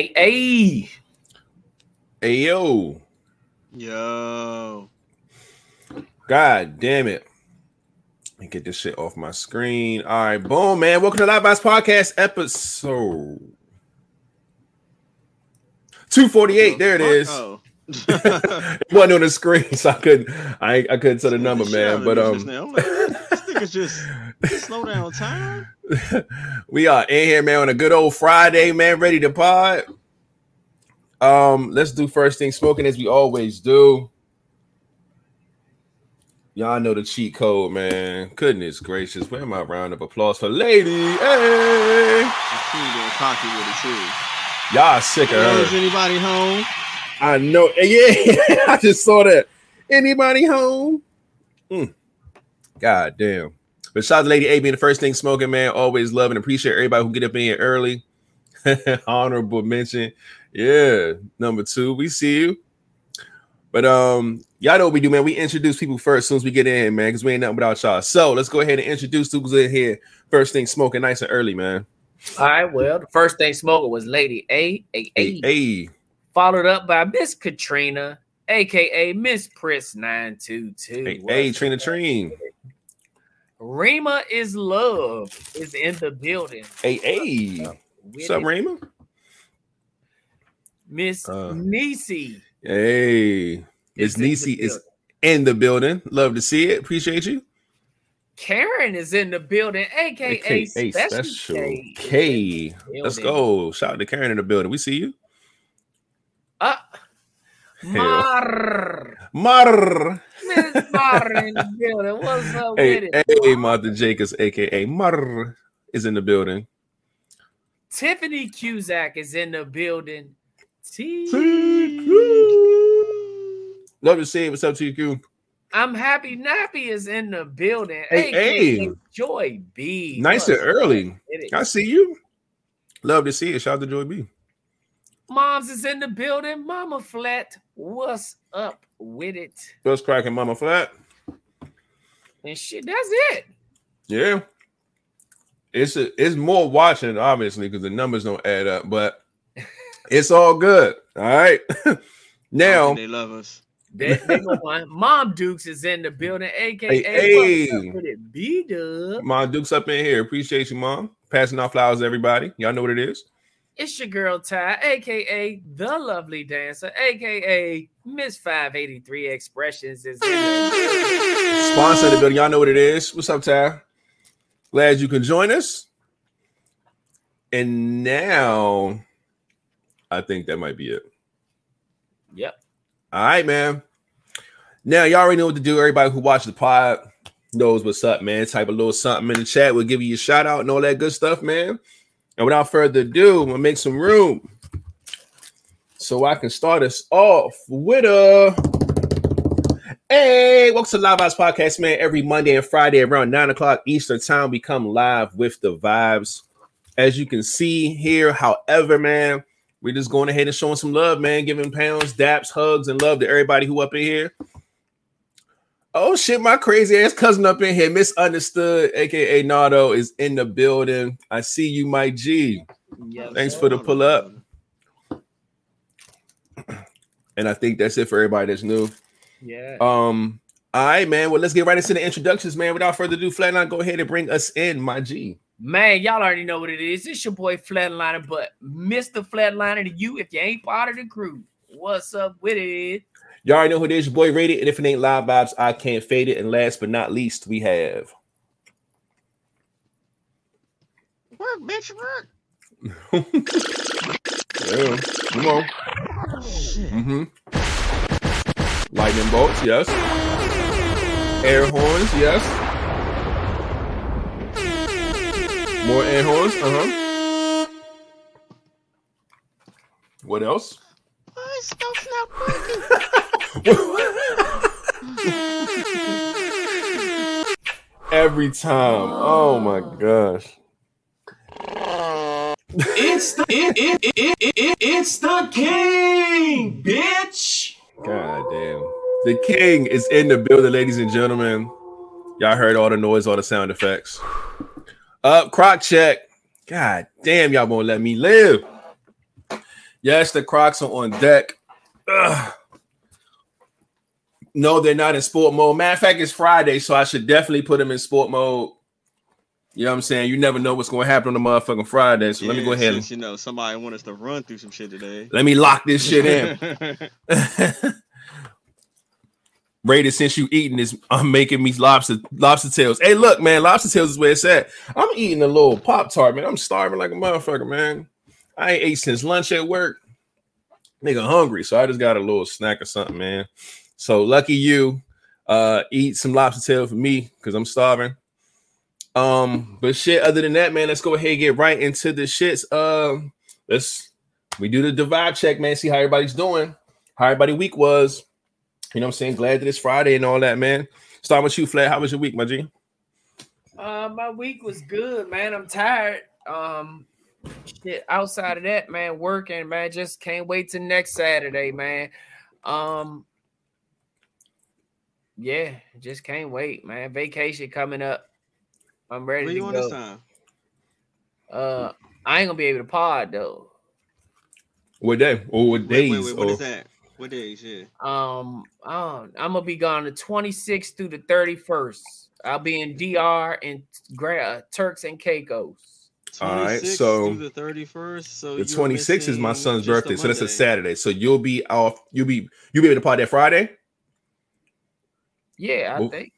Hey, hey. Hey, yo. Yo. God damn it. Let me get this shit off my screen. All right, boom, man. Welcome to Live Vibes Podcast episode 248. There it is. Oh. it wasn't on the screen, so I couldn't I I couldn't tell the number, man. But um just now. I'm like, this nigga's just slow down time. we are in here, man, on a good old Friday, man, ready to pod. Um, let's do first thing smoking as we always do. Y'all know the cheat code, man. Goodness gracious. Where my round of applause for lady? Hey, She's getting cocky with it too. y'all sick of Is anybody home? I know. Yeah, I just saw that. Anybody home? Mm. God damn. But shout out to Lady A being the first thing smoking, man. Always love and appreciate everybody who get up in here early. Honorable mention. Yeah. Number two, we see you. But um, y'all know what we do, man. We introduce people first as soon as we get in, man, because we ain't nothing without y'all. So let's go ahead and introduce who's in here. First thing smoking nice and early, man. All right, well, the first thing smoking was Lady A, A, A, hey. followed up by Miss Katrina, aka Miss Prince 922. Hey, hey, Trina up? Treen. Rima is love is in the building. Hey, hey. What's up, it. Raymond? Miss Uh, Nisi. Hey, Miss is Nisi is in the building. Love to see it. Appreciate you. Karen is in the building, aka Hey, Special, special K. K. Let's go. Shout out to Karen in the building. We see you. Uh, Hell. Mar. Mar. Miss Mar in the building. What's up Hey, with it? hey, Martha Jacobs, aka Mar, is in the building. Tiffany Cusack is in the building. T. Love to see it. What's up, TQ? I'm happy Nappy is in the building. Hey, hey. Joy B. Nice and early. up with it? I see you. Love to see it. Shout out to Joy B. Moms is in the building. Mama Flat, what's up with it? What's cracking, Mama Flat? And shit, that's it. Yeah. It's a, it's more watching, obviously, because the numbers don't add up, but it's all good. All right. now, they love us. They, they. Mom Dukes is in the building, aka Hey, what's hey. B Dub. Mom Duke's up in here. Appreciate you, Mom. Passing out flowers to everybody. Y'all know what it is. It's your girl Ty, aka the lovely dancer, aka Miss 583 Expressions is in the Sponsor of the building. Y'all know what it is. What's up, Ty? Glad you can join us. And now, I think that might be it. Yep. All right, man. Now y'all already know what to do. Everybody who watched the pod knows what's up, man. Type a little something in the chat. We'll give you a shout out and all that good stuff, man. And without further ado, I'm gonna make some room so I can start us off with a hey, welcome to Live Vibes Podcast, man. Every Monday and Friday around nine o'clock Eastern time, we come live with the vibes. As you can see here, however, man, we're just going ahead and showing some love, man. Giving pounds, daps, hugs, and love to everybody who up in here. Oh shit, my crazy ass cousin up in here, misunderstood, aka Nardo, is in the building. I see you, my G. Yes, Thanks for the pull up. And I think that's it for everybody that's new. Yeah. Um, all right, man. Well, let's get right into the introductions, man. Without further ado, Flatline, go ahead and bring us in, my G. Man, y'all already know what it is. It's your boy Flatliner, but Mr. Flatliner to you if you ain't part of the crew. What's up with it? Y'all already know who it is, your boy Rated. And if it ain't live vibes, I can't fade it. And last but not least, we have Work, bitch, work. Yeah, come on. Mm-hmm. Lightning bolts, yes. Air horns, yes. More air horns, uh-huh. What else? Why is stuff's not working? Every time. Oh my gosh. It's the it, it, it, it, it, it's the king, bitch. God damn. The king is in the building, ladies and gentlemen. Y'all heard all the noise, all the sound effects. Up, croc check. God damn, y'all won't let me live. Yes, the Crocs are on deck. Ugh. No, they're not in sport mode. Matter of fact, it's Friday, so I should definitely put them in sport mode. You know what I'm saying? You never know what's going to happen on the motherfucking Friday. So let me go ahead and since, you know somebody want us to run through some shit today. let me lock this shit in. Brady, since you eating this, I'm making me lobster lobster tails. Hey, look, man, lobster tails is where it's at. I'm eating a little pop tart, man. I'm starving like a motherfucker, man. I ain't ate since lunch at work. Nigga hungry, so I just got a little snack or something, man. So lucky you. Uh, eat some lobster tail for me because I'm starving. Um, but shit, other than that, man, let's go ahead and get right into the shits. Um, let's we do the vibe check, man. See how everybody's doing, how everybody week was. You know I'm saying? Glad that it's Friday and all that, man. Start with you, Flat. How was your week, my G? Uh, my week was good, man. I'm tired. Um, shit. Outside of that, man, working, man. Just can't wait till next Saturday, man. Um, yeah, just can't wait, man. Vacation coming up. I'm ready Where to you on this go. time? Uh, I ain't gonna be able to pod though. What day or what Wait, days? wait, wait, what or- is that? What days? Yeah. Um, I'm gonna be gone the 26th through the 31st. I'll be in DR and Gra- uh, Turks and Caicos. All right, so through the 31st. So The 26th is my son's birthday, so that's a Saturday. So you'll be off. You'll be you'll be able to pod that Friday Yeah, I Well, think.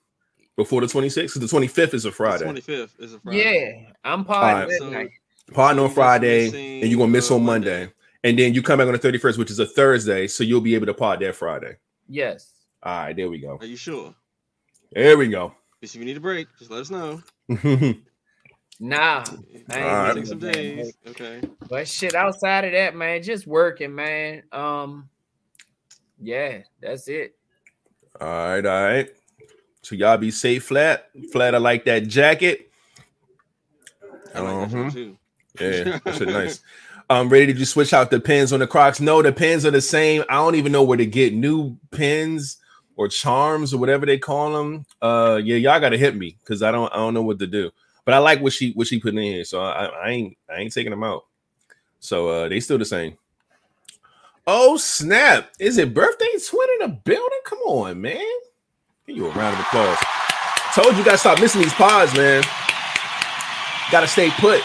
before the 26th. The 25th is a The Friday. 25th is a Friday. Yeah, I'm All podding right. that So- night. Pod on you Friday, and you're gonna miss on Monday. and then you come back on the 31st, which is a Thursday. So you'll be able to pod that Friday. Yes. All right, there we go. Are you sure? There we go. If you need a break, just let us know. Nah. I ain't Alright. Take some days. Okay. But shit, outside of that, man, just working, man. Um, yeah, that's it. all right, all right. So y'all be safe, flat. Flat, I like that jacket. I like that Uh-huh. shit too. Yeah, that shit nice. Um, ready? Did you switch out the pins on the Crocs? No, the pins are the same. I don't even know where to get new pins or charms or whatever they call them. Uh, yeah, y'all gotta hit me because I don't, I don't know what to do. But I like what she, what she put in here, so I, I ain't, I ain't taking them out. So uh, they still the same. Oh snap! Is it birthday twin in the building? Come on, man! Give you a round of applause. Told you, gotta stop missing these pods, man. Gotta stay put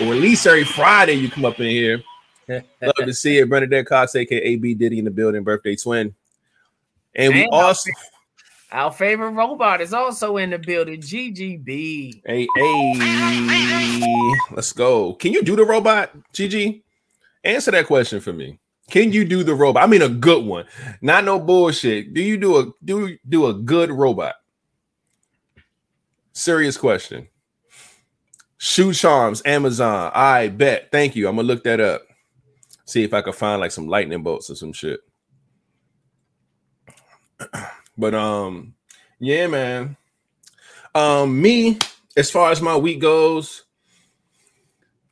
or at least every Friday you come up in here. Love to see it. Bernadette Cox, aka B Diddy in the building, birthday twin. And we And also Our favorite robot is also in the building. GGB. hey hey let's go. Can you do the robot, GG? Answer that question for me. Can you do the robot? I mean a good one, not no bullshit. Do you do a do do a good robot? Serious question. Shoe charms, Amazon. I bet. Thank you. I'm gonna look that up. See if I can find like some lightning bolts or some shit. But um, yeah, man. Um, me, as far as my week goes,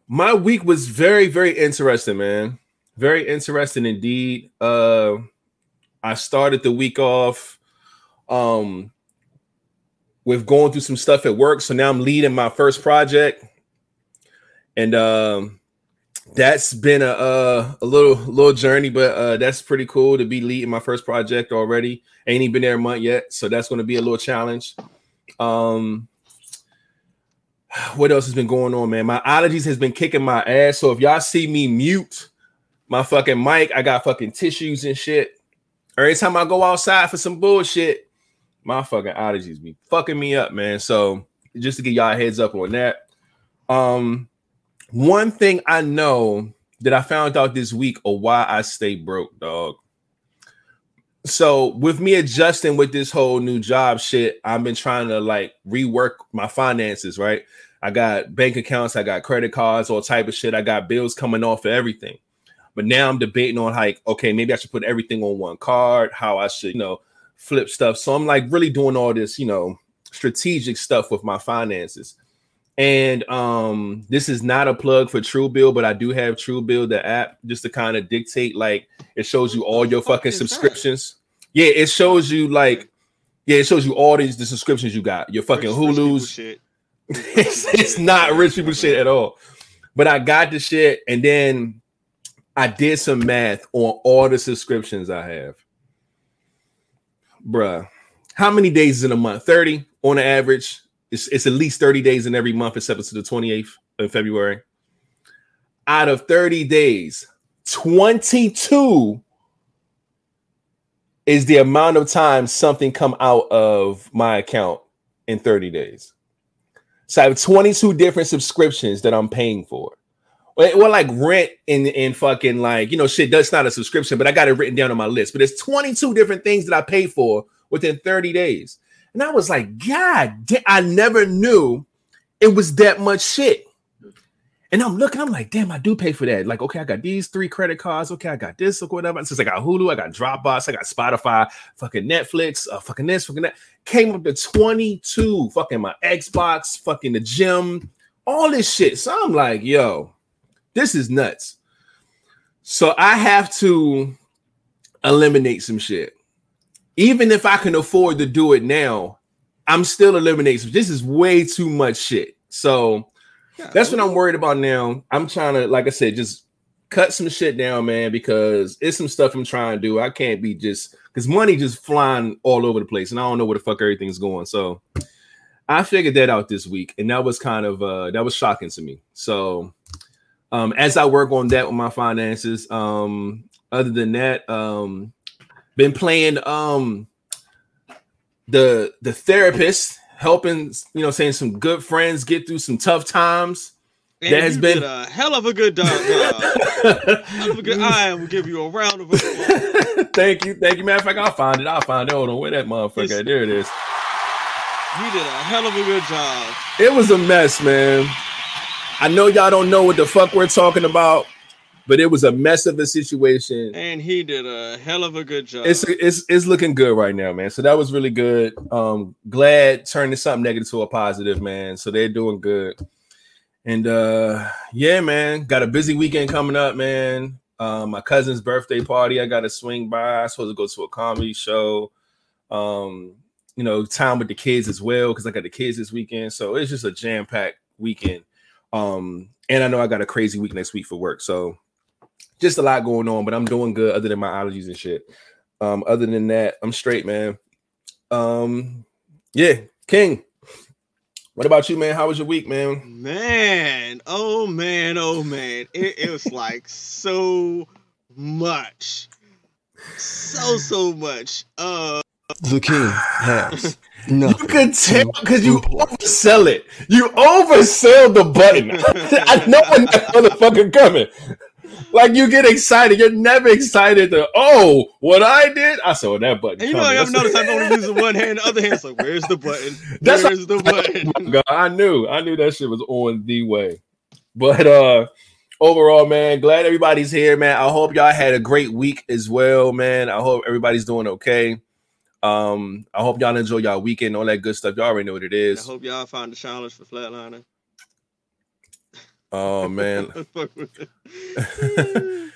my week was very, very interesting, man. Very interesting indeed. Uh I started the week off um with going through some stuff at work. So now I'm leading my first project. And um that's been a uh, a little little journey, but uh that's pretty cool to be leading my first project already. Ain't even been there a month yet, so that's going to be a little challenge. Um what else has been going on, man? My allergies has been kicking my ass. So if y'all see me mute my fucking mic, I got fucking tissues and shit. Every time I go outside for some bullshit, my fucking allergies be fucking me up, man. So just to get y'all heads up on that. Um, one thing I know that I found out this week or why I stay broke, dog. So with me adjusting with this whole new job shit, I've been trying to like rework my finances, right? I got bank accounts, I got credit cards, all type of shit. I got bills coming off of everything. But now I'm debating on like, okay, maybe I should put everything on one card, how I should, you know, flip stuff. So I'm like really doing all this, you know, strategic stuff with my finances. And um, this is not a plug for Truebill, but I do have Truebill, the app, just to kind of dictate. Like, it shows you all your fuck fucking is that? subscriptions. Yeah, it shows you like, yeah, it shows you all these the subscriptions you got. Your fucking Rich- rich Hulu's. shit. it's, it's not rich people shit at all. But I got the shit, and then I did some math on all the subscriptions I have. Bruh, how many days is in a month? 30 on the average. It's, it's at least 30 days in every month, except it's the 28th of February. Out of 30 days, 22 is the amount of time something come out of my account in 30 days. So I have 22 different subscriptions that I'm paying for. Well, well, like rent and, and fucking like, you know, shit, that's not a subscription, but I got it written down on my list. But it's 22 different things that I pay for within 30 days. And I was like, God, I never knew it was that much shit. And I'm looking, I'm like, damn, I do pay for that. Like, okay, I got these three credit cards. Okay, I got this or whatever. Since I got Hulu, I got Dropbox, I got Spotify, fucking Netflix, uh, fucking this, fucking that. Came up to 22, fucking my Xbox, fucking the gym, all this shit. So I'm like, yo, this is nuts. So I have to eliminate some shit. Even if I can afford to do it now, I'm still eliminating. This is way too much shit. So that's what I'm worried about now. I'm trying to, like I said, just cut some shit down, man, because it's some stuff I'm trying to do. I can't be just because money just flying all over the place, and I don't know where the fuck everything's going. So I figured that out this week, and that was kind of uh that was shocking to me. So um as I work on that with my finances, um, other than that, um, been playing um the the therapist helping you know saying some good friends get through some tough times And That has you been- did a hell of a good job. job. hell of a good. I will give you a round of applause. thank you thank you matter of fact i'll find it i'll find it hold on where that motherfucker It's- there it is You did a hell of a good job. it was a mess man i know y'all don't know what the fuck we're talking about but it was a mess of a situation And he did a hell of a good job. it's it's it's looking good right now, man. So that was really good. Um, glad turning something negative to a positive, man. So they're doing good. And uh yeah, man, got a busy weekend coming up, man. Um, my cousin's birthday party, I gotta swing by. I'm supposed to go to a comedy show. Um, you know, time with the kids as well, because I got the kids this weekend. So it's just a jam-packed weekend. Um, and I know I got a crazy week next week for work. So just a lot going on, but I'm doing good other than my allergies and shit. Um, other than that, I'm straight, man. Um, yeah, King. What about you, man? How was your week, man? Man, oh man, oh man. It, it was like so much. So so much. Uh The king has No. You could tell because you Import. oversell it. You oversell the button. I know when that motherfucker coming. Like you get excited. You're never excited to, oh, what I did. I saw that button. and you know, coming. I've noticed I'm only using one hand, the other hand's like, where's the button? That's what- Where's the button? God, I knew, I knew that shit was on the way. But uh overall, man, glad everybody's here, man. I hope y'all had a great week as well, man. I hope everybody's doing okay. Um, I hope y'all enjoy y'all weekend, all that good stuff. Y'all already know what it is. I hope y'all find the challenge for flatliner. Oh man, Fuck with it.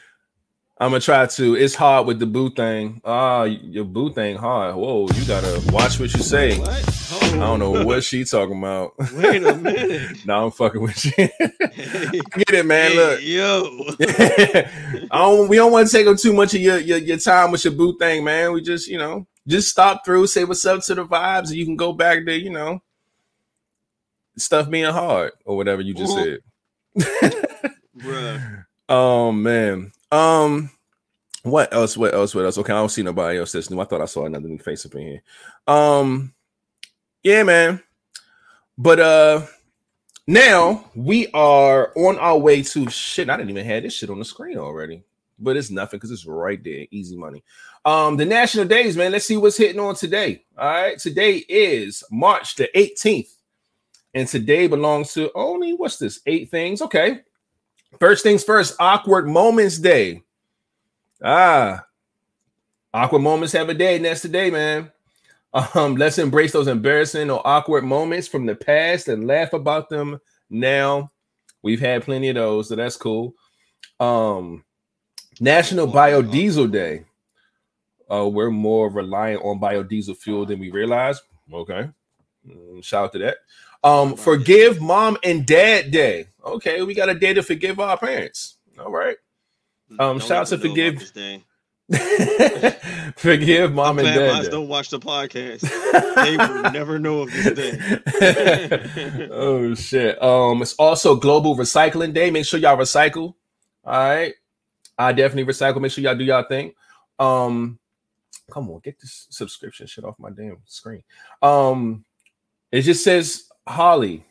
I'm gonna try to. It's hard with the boo thing. Ah, your boo thing hard. Whoa, you gotta watch what you say. what? Hold I don't know what she talking about. Wait a minute. no, I'm fucking with you. Hey, Get it, man. hey, Look. yo. I don't, we don't want to take up too much of your, your your time with your boo thing, man. We just, you know, just stop through, say what's up to the vibes, and you can go back to, you know, stuff being hard or whatever you just said. Oh man. Um what else? What else? What else? Okay, I don't see nobody else that's new. I thought I saw another new face up in here. Um yeah, man. But uh now we are on our way to shit. I didn't even have this shit on the screen already, but it's nothing because it's right there. Easy money. Um, the national days, man. Let's see what's hitting on today. All right, today is March the 18th, and today belongs to only what's this? Eight things. Okay, First things first, awkward moments day. Ah, awkward moments have a day, and that's today, man. Um, let's embrace those embarrassing or awkward moments from the past and laugh about them now. We've had plenty of those, so that's cool. Um, National Biodiesel Day. Uh, we're more reliant on biodiesel fuel than we realize. Okay, Mm, shout out to that. Um, forgive mom and dad day. Okay, we got a day to forgive our parents. All right. Um, Don't shout out to them know about Forgive- Forgive mom I'm and dad. then. don't watch the podcast. They will never know of this day. oh shit. Um, it's also Global Recycling Day. Make sure y'all recycle. All right. I definitely recycle. Make sure y'all do y'all thing. Um, come on, get this subscription shit off my damn screen. Um, it just says Holi.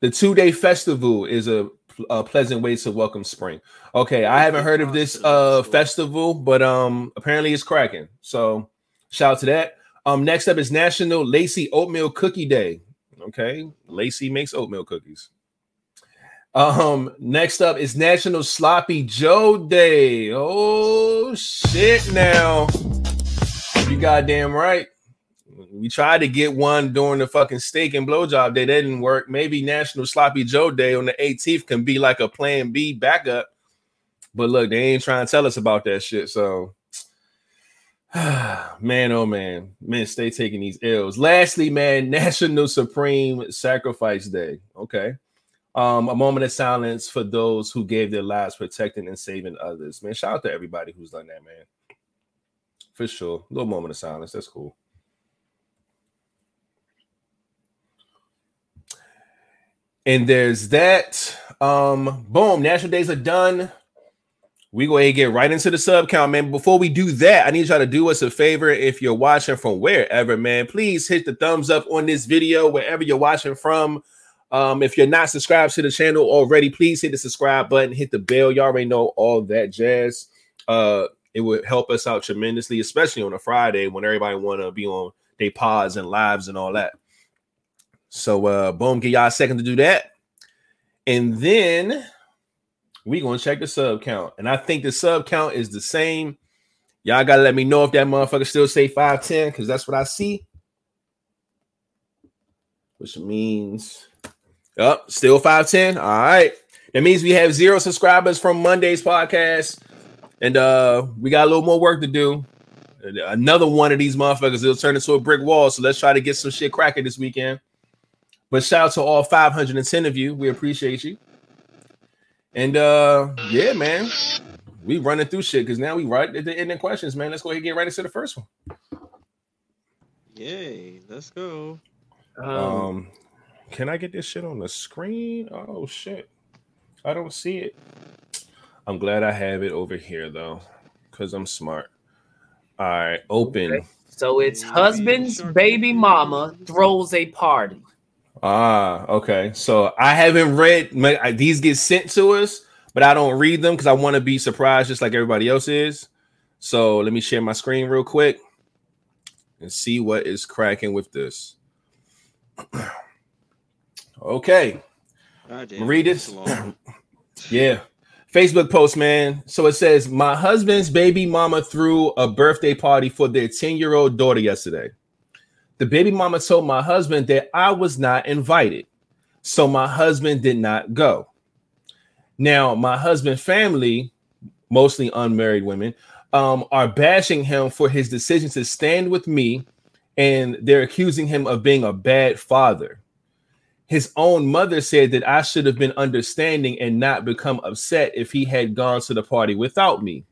The two-day festival is a, a pleasant way to welcome spring. Okay, I haven't heard of this uh festival, but um apparently it's cracking. So shout out to that. Um, next up is National Lacey Oatmeal Cookie Day. Okay, Lacey makes oatmeal cookies. Um, next up is National Sloppy Joe Day. Oh shit! Now you goddamn right. We tried to get one during the fucking steak and blowjob day. That didn't work. Maybe National Sloppy Joe Day on the 18th can be like a plan B backup. But look, they ain't trying to tell us about that shit. So man, oh man, man, stay taking these L's. Lastly, man, National Supreme Sacrifice Day. Okay. Um, a moment of silence for those who gave their lives protecting and saving others. Man, shout out to everybody who's done that, man. For sure. A little moment of silence. That's cool. And there's that. Um, boom, national days are done. We go ahead and get right into the sub count, man. Before we do that, I need y'all to do us a favor. If you're watching from wherever, man, please hit the thumbs up on this video, wherever you're watching from. Um, if you're not subscribed to the channel already, please hit the subscribe button, hit the bell. Y'all already know all that jazz. Uh, it would help us out tremendously, especially on a Friday when everybody want to be on their pods and lives and all that. So, uh, boom, give y'all a second to do that, and then we gonna check the sub count. And I think the sub count is the same. Y'all gotta let me know if that motherfucker still say 510, because that's what I see. Which means up still 510. All right. That means we have zero subscribers from Monday's podcast. And uh we got a little more work to do. Another one of these motherfuckers will turn into a brick wall. So let's try to get some shit cracking this weekend. But shout out to all 510 of you. We appreciate you. And uh yeah, man. We running through shit because now we right at the end of questions, man. Let's go ahead and get right into the first one. Yay, let's go. Um, Um, can I get this shit on the screen? Oh shit, I don't see it. I'm glad I have it over here though, because I'm smart. All right, open. Okay. so it's husband's baby mama throws a party. Ah, okay. So I haven't read my, these get sent to us, but I don't read them because I want to be surprised just like everybody else is. So let me share my screen real quick and see what is cracking with this. okay. Damn, Read it. Yeah. Facebook post, man. So it says, My husband's baby mama threw a birthday party for their 10 year old daughter yesterday. The baby mama told my husband that I was not invited. So my husband did not go. Now, my husband's family, mostly unmarried women, um, are bashing him for his decision to stand with me, and they're accusing him of being a bad father his own mother said that I should have been understanding and not become upset if he had gone to the party without me.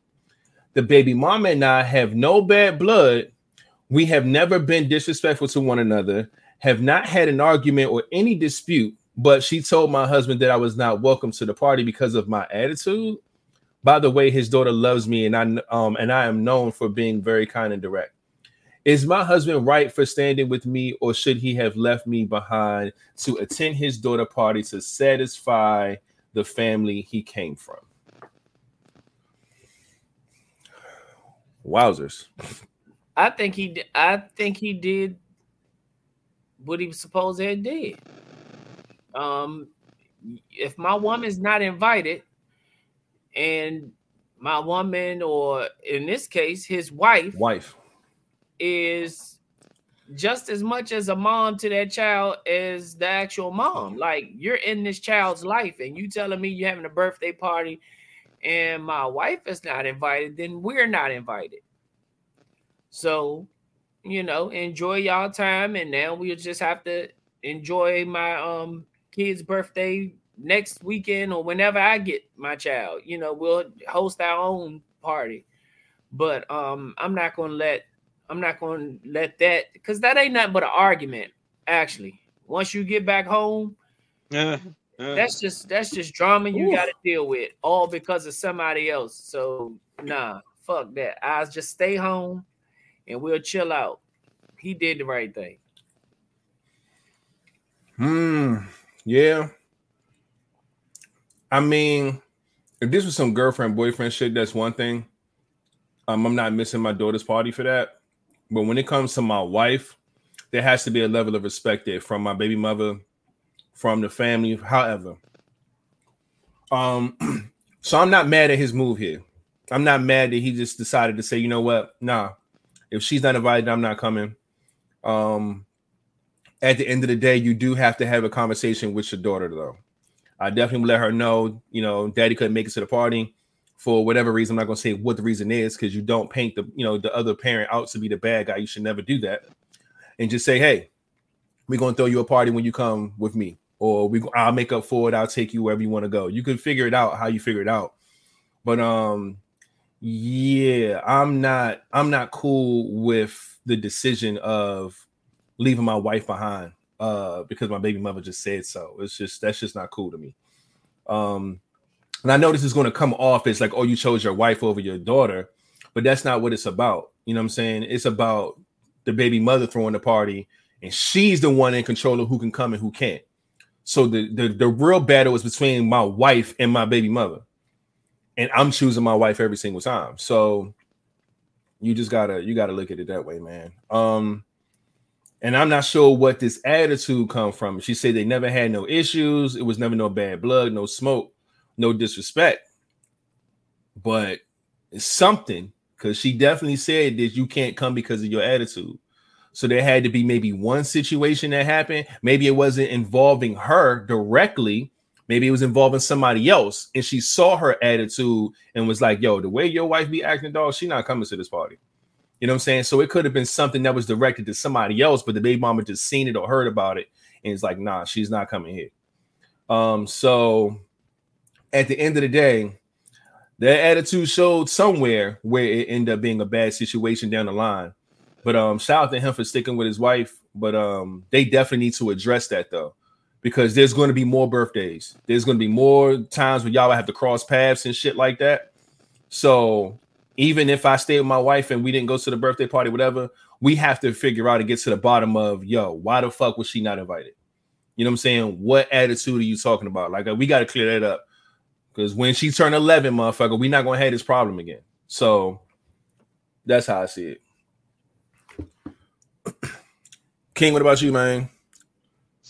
The baby mama and I have no bad blood. We have never been disrespectful to one another, have not had an argument or any dispute, but she told my husband that I was not welcome to the party because of my attitude. By the way, his daughter loves me and I um and I am known for being very kind and direct. Is my husband right for standing with me, or should he have left me behind to attend his daughter party to satisfy the family he came from? Wowzers. I think he I think he did what he was supposed to have did. Um if my woman's not invited and my woman or in this case his wife Wife. is just as much as a mom to that child as the actual mom. Like you're in this child's life and you telling me you're having a birthday party and my wife is not invited, then we're not invited. So, you know, enjoy y'all time and now we'll just have to enjoy my um kid's birthday next weekend or whenever I get my child. You know, we'll host our own party. But um, I'm not gonna let I'm not gonna let that because that ain't nothing but an argument. Actually, once you get back home, Yeah. yeah. that's just that's just drama you got to deal with, all because of somebody else. So nah, fuck that. I just stay home and we'll chill out. He did the right thing. Hmm. Yeah. I mean, if this was some girlfriend boyfriend shit, that's one thing. Um, I'm not missing my daughter's party for that. But when it comes to my wife, there has to be a level of respect there from my baby mother, from the family, however. Um, so I'm not mad at his move here. I'm not mad that he just decided to say, you know what, nah, if she's not invited, I'm not coming. Um, at the end of the day, you do have to have a conversation with your daughter, though. I definitely let her know, you know, daddy couldn't make it to the party for whatever reason. I'm not gonna say what the reason is because you don't paint the, you know, the other parent out to be the bad guy. You should never do that. And just say, hey, we're gonna throw you a party when you come with me, or we I'll make up for it. I'll take you wherever you want to go. You can figure it out how you figure it out. But um, yeah, I'm not I'm not cool with the decision of leaving my wife behind uh because my baby mother just said so. It's just that's just not cool to me. Um and I know this is going to come off as like, oh, you chose your wife over your daughter, but that's not what it's about. You know what I'm saying? It's about the baby mother throwing the party, and she's the one in control of who can come and who can't. So the the, the real battle is between my wife and my baby mother. And I'm choosing my wife every single time. So you just gotta you gotta look at it that way, man. Um and I'm not sure what this attitude come from. She said they never had no issues. It was never no bad blood, no smoke, no disrespect. But it's something because she definitely said that you can't come because of your attitude. So there had to be maybe one situation that happened. Maybe it wasn't involving her directly. Maybe it was involving somebody else. And she saw her attitude and was like, yo, the way your wife be acting, dog, she not coming to this party. You know what I'm saying? So it could have been something that was directed to somebody else, but the baby mama just seen it or heard about it and it's like, nah, she's not coming here. Um, so at the end of the day, their attitude showed somewhere where it ended up being a bad situation down the line. But um, shout out to him for sticking with his wife. But um, they definitely need to address that though, because there's going to be more birthdays. There's going to be more times where y'all have to cross paths and shit like that. So even if I stay with my wife and we didn't go to the birthday party, whatever, we have to figure out and get to the bottom of yo, why the fuck was she not invited? You know what I'm saying? What attitude are you talking about? Like uh, we got to clear that up. Because when she turned 11, motherfucker, we not gonna have this problem again. So that's how I see it. King, what about you, man?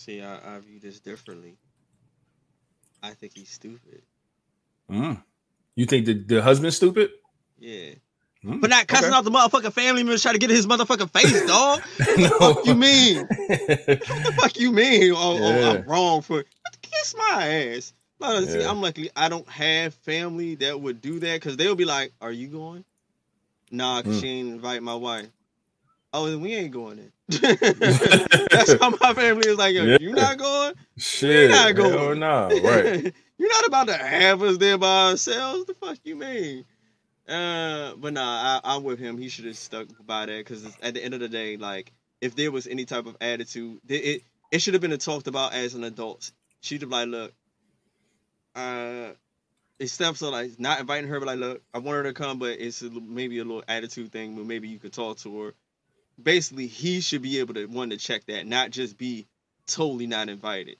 See, I, I view this differently. I think he's stupid. Mm. You think the, the husband's stupid? Yeah. Mm, But not cussing okay. out the motherfucking family members trying to get his motherfucking face, dog. No. fuck you mean? What the fuck you mean? Oh, oh, I'm wrong for kiss my ass. No, see, Yeah. I'm lucky I don't have family that would do that because they'll be like, "Are you going?" Nah, cause Mm. she ain't invite my wife. Oh, then we ain't going then. That's how my family is like. Yo, Yeah. You not going? Shit. You not going. No. Right. You're not about to have us there by ourselves. The fuck you mean? Uh, but nah, I, I'm with him. He should have stuck by that because at the end of the day, like if there was any type of attitude, it it, it should have been talked about as an adult. She'd have like, look, uh, it steps are like not inviting her, but like, look, I want her to come, but it's a, maybe a little attitude thing. But maybe you could talk to her. Basically, he should be able to one to check that, not just be totally not invited.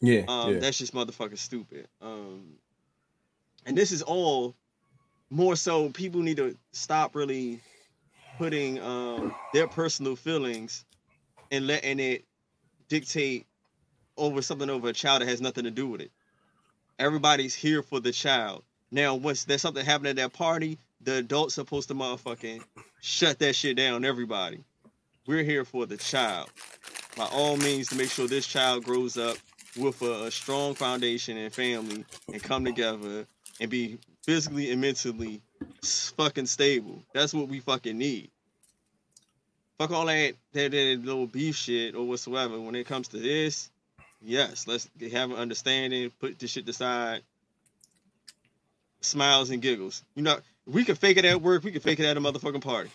Yeah. Um, yeah. That's just motherfucking stupid. Um, and this is all more so people need to stop really putting um, their personal feelings and letting it dictate over something over a child that has nothing to do with it. Everybody's here for the child. Now, once there's something happening at that party, the adult's supposed to motherfucking shut that shit down. Everybody, we're here for the child. By all means, to make sure this child grows up with a, a strong foundation and family and come together and be physically and mentally fucking stable. That's what we fucking need. Fuck all that, that, that little beef shit or whatsoever. When it comes to this, Yes, let's have an understanding. Put this shit aside. Smiles and giggles. You know, we can fake it at work. We can fake it at a motherfucking party.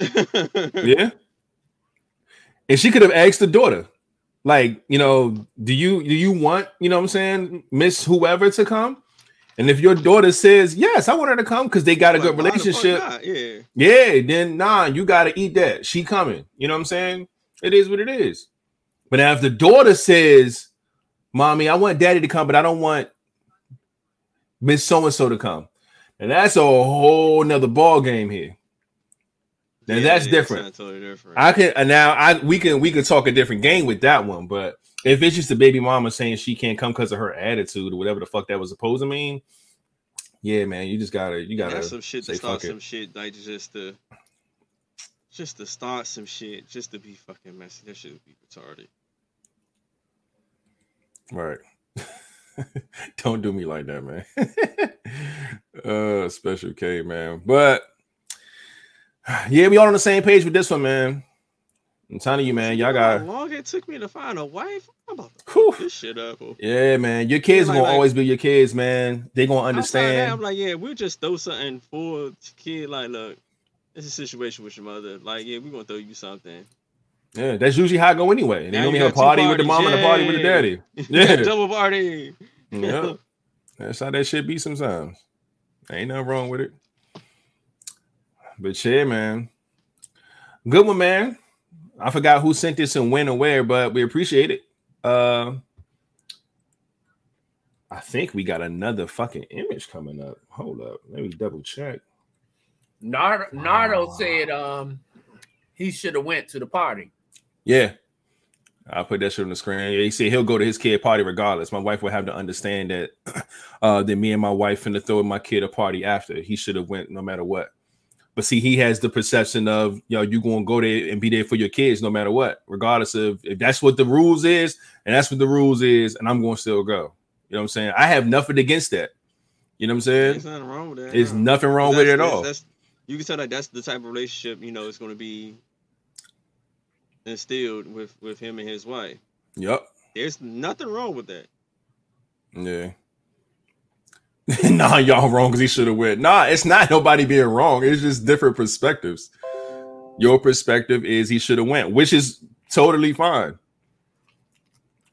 Yeah. And she could have asked the daughter, like, you know, do you do you want, you know what I'm saying, Miss whoever to come? And if your daughter says, yes, I want her to come because they got a good Like, relationship. Yeah. yeah, then nah, you gotta eat that. She coming. You know what I'm saying? It is what it is. But now if the daughter says, Mommy, I want daddy to come, but I don't want Miss So-and-so to come. And that's a whole nother ball game here. Now Yeah, that's yeah, different. Totally different. I can and now I we can we can talk a different game with that one, but if it's just a baby mama saying she can't come because of her attitude or whatever the fuck that was supposed to mean, yeah, man, you just gotta you gotta That's some shit say to start fuck it. some shit like just to just to start some shit just to be fucking messy. That should be retarded. Right. Don't do me like that, man. uh special K, man. But yeah, we all on the same page with this one, man. I'm telling you, man, y'all got how long it took me to find a wife. I'm about to Whew. fuck this shit up. oh. yeah, man. Your kids like- gonna like- always be your kids, man. They gonna Outside that, understand. I'm like, yeah, we'll just throw something for the kid. Like, look, it's a situation with your mother. Like, yeah, we're gonna throw you something. Yeah, that's usually how I go anyway. They Now gonna you have a party with the mom parties, and a party with the daddy. Yeah. Double party. Yeah. That's how that shit be sometimes. Ain't nothing wrong with it. But yeah, man. Good one, man. I forgot who sent this and when and where, but we appreciate it. Uh I think we got another fucking image coming up. Hold up. Let me double check. Nardo, Nardo said um he should have went to the party. Yeah. I'll put that shit on the screen. Yeah, he said he'll go to his kid party regardless. My wife would have to understand that uh that me and my wife finna throw my kid a party after. He should have went no matter what. But see, he has the perception of yo, you gonna go there and be there for your kids no matter what, regardless of if that's what the rules is, and that's what the rules is, and I'm gonna still go. You know what I'm saying? I have nothing against that. You know what I'm saying? There's nothing wrong with that. There's no. nothing wrong with it at all. You can tell that that's the type of relationship you know it's going to be instilled with with him and his wife. Yep. There's nothing wrong with that. Yeah. nah, y'all wrong because he should have went. Nah, it's not nobody being wrong. It's just different perspectives. Your perspective is he should have went, which is totally fine.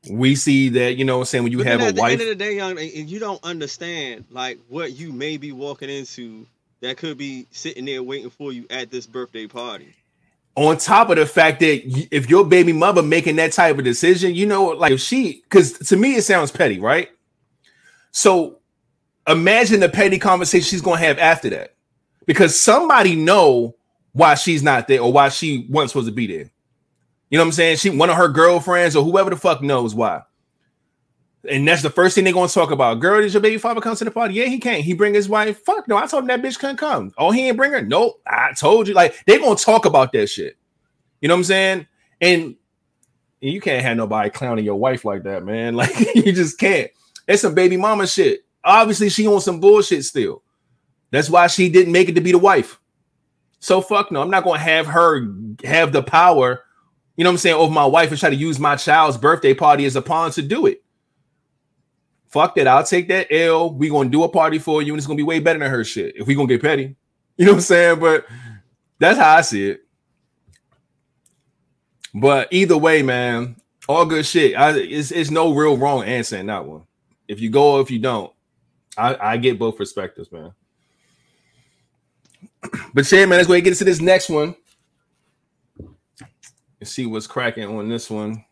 We see that, you know I'm saying, when you But have a at the end of the day, young, and you don't understand like what you may be walking into that could be sitting there waiting for you at this birthday party. on top of the fact that if your baby mother making that type of decision, you know, like if she, because to me it sounds petty, right? So imagine the petty conversation she's gonna have after that, because somebody know why she's not there or why she wasn't supposed to be there. You know what I'm saying? She one of her girlfriends or whoever the fuck knows why. And that's the first thing they're gonna talk about. Girl, did your baby father come to the party? Yeah, he can't. He bring his wife. Fuck no, I told him that bitch couldn't come. Oh, he ain't bring her. Nope, I told you. Like they gonna talk about that shit. You know what I'm saying? And you can't have nobody clowning your wife like that, man. Like you just can't. It's some baby mama shit. Obviously, she on some bullshit still. That's why she didn't make it to be the wife. So fuck no, I'm not gonna have her have the power, you know what I'm saying, over my wife and try to use my child's birthday party as a pawn to do it. Fuck that. I'll take that L. we gonna do a party for you, and it's gonna be way better than her shit. If we gonna get petty. You know what I'm saying? But that's how I see it. But either way, man, all good shit. I, it's, it's no real wrong answer in that one. If you go or if you don't, I, I get both perspectives, man. But yeah, man, let's go ahead and get into this next one and see what's cracking on this one.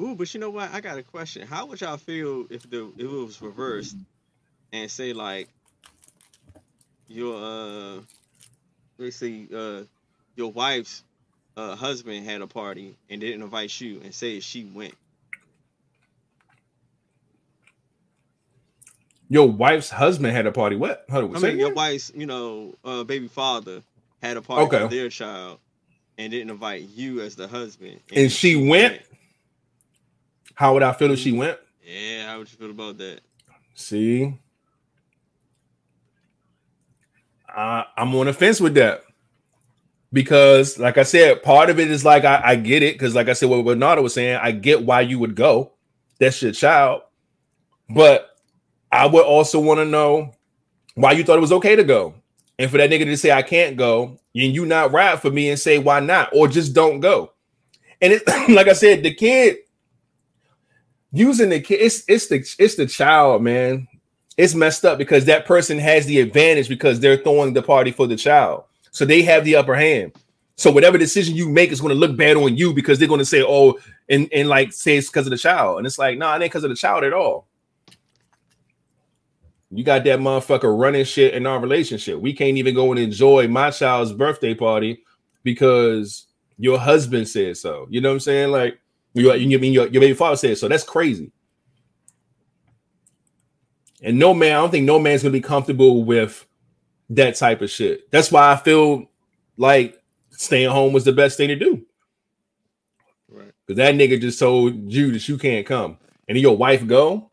Ooh, but you know what? I got a question. How would y'all feel if the if it was reversed and say like your uh let's say uh your wife's uh husband had a party and didn't invite you and say she went. Your wife's husband had a party. What? Hold on. I say mean your again? wife's, you know, uh baby father had a party Okay. for their child and didn't invite you as the husband. And she went? How would I feel if she went? Yeah, how would you feel about that? See, I, I'm on the fence with that. because, like I said, part of it is like I, I get it because, like I said, what Bernardo was saying, I get why you would go. That's your child, but I would also want to know why you thought it was okay to go, and for that nigga to say I can't go, and you not ride for me and say why not, or just don't go. And it, like I said, the kid using the kid, it's it's the it's the child, man. It's messed up because that person has the advantage because they're throwing the party for the child. So they have the upper hand. So whatever decision you make is going to look bad on you because they're going to say, "Oh," and and like say it's because of the child, and it's like, no, nah, it ain't because of the child at all. You got that motherfucker running shit in our relationship. We can't even go and enjoy my child's birthday party because your husband said so. You know what I'm saying? Like you, you mean your, your baby father said so. That's crazy. And no man, I don't think no man's gonna be comfortable with that type of shit. That's why I feel like staying home was the best thing to do. Right. Because that nigga just told you that you can't come. And your wife go.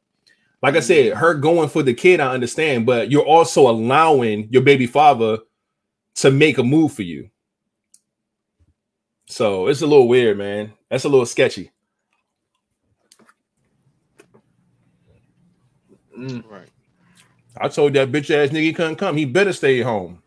Like I said, her going for the kid, I understand, but you're also allowing your baby father to make a move for you. So it's a little weird, man. That's a little sketchy. Mm. Right. I told that bitch ass nigga he couldn't come. He better stay home.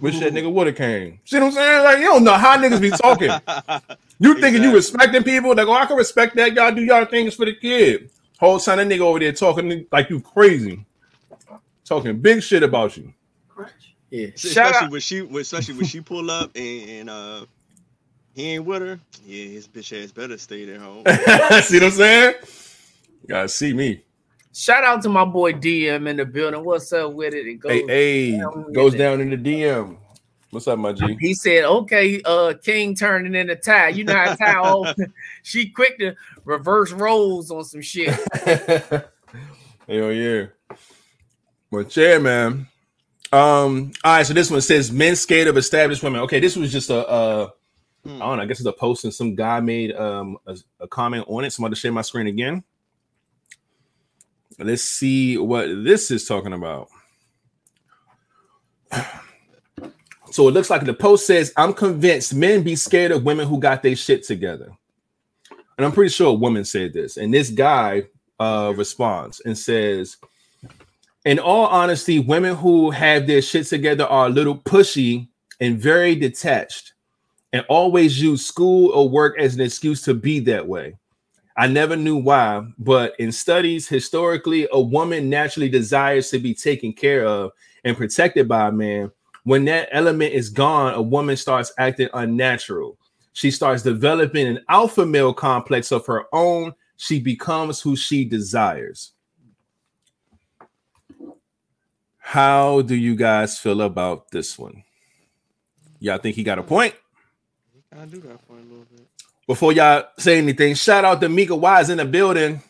Wish that nigga would have came. See what I'm saying? Like you don't know how niggas be talking. You thinking you respecting people? Like, oh, I can respect that. Y'all do y'all things for the kid. Whole time that nigga over there talking like you crazy, talking big shit about you. Yeah. Shout especially out. when she, especially when she pull up and, and uh, he ain't with her. Yeah, his bitch ass better stay at home. see what I'm saying? You gotta see me. Shout out to my boy DM in the building. What's up with it? It goes. Hey, hey, down goes with down in the DM. What's up, my G? He said, "Okay, uh, King turning in a tie. You know how tie off. she quick to reverse roles on some shit. Hell yeah. But yeah, man. Um, all right, so this one says men scared of established women. Okay, this was just a uh Hmm. I don't know, I guess it's a post and some guy made um a, a comment on it. So I'm going to share my screen again. Let's see what this is talking about. So it looks like the post says, I'm convinced men be scared of women who got their shit together. And I'm pretty sure a woman said this. And this guy uh responds and says, In all honesty, women who have their shit together are a little pushy and very detached and always use school or work as an excuse to be that way. I never knew why, but in studies, historically, a woman naturally desires to be taken care of and protected by a man. When that element is gone, a woman starts acting unnatural. She starts developing an alpha male complex of her own. She becomes who she desires. How do you guys feel about this one? Y'all think he got a point? I do that for a little bit. Before y'all say anything, shout out to Mika Wise in the building.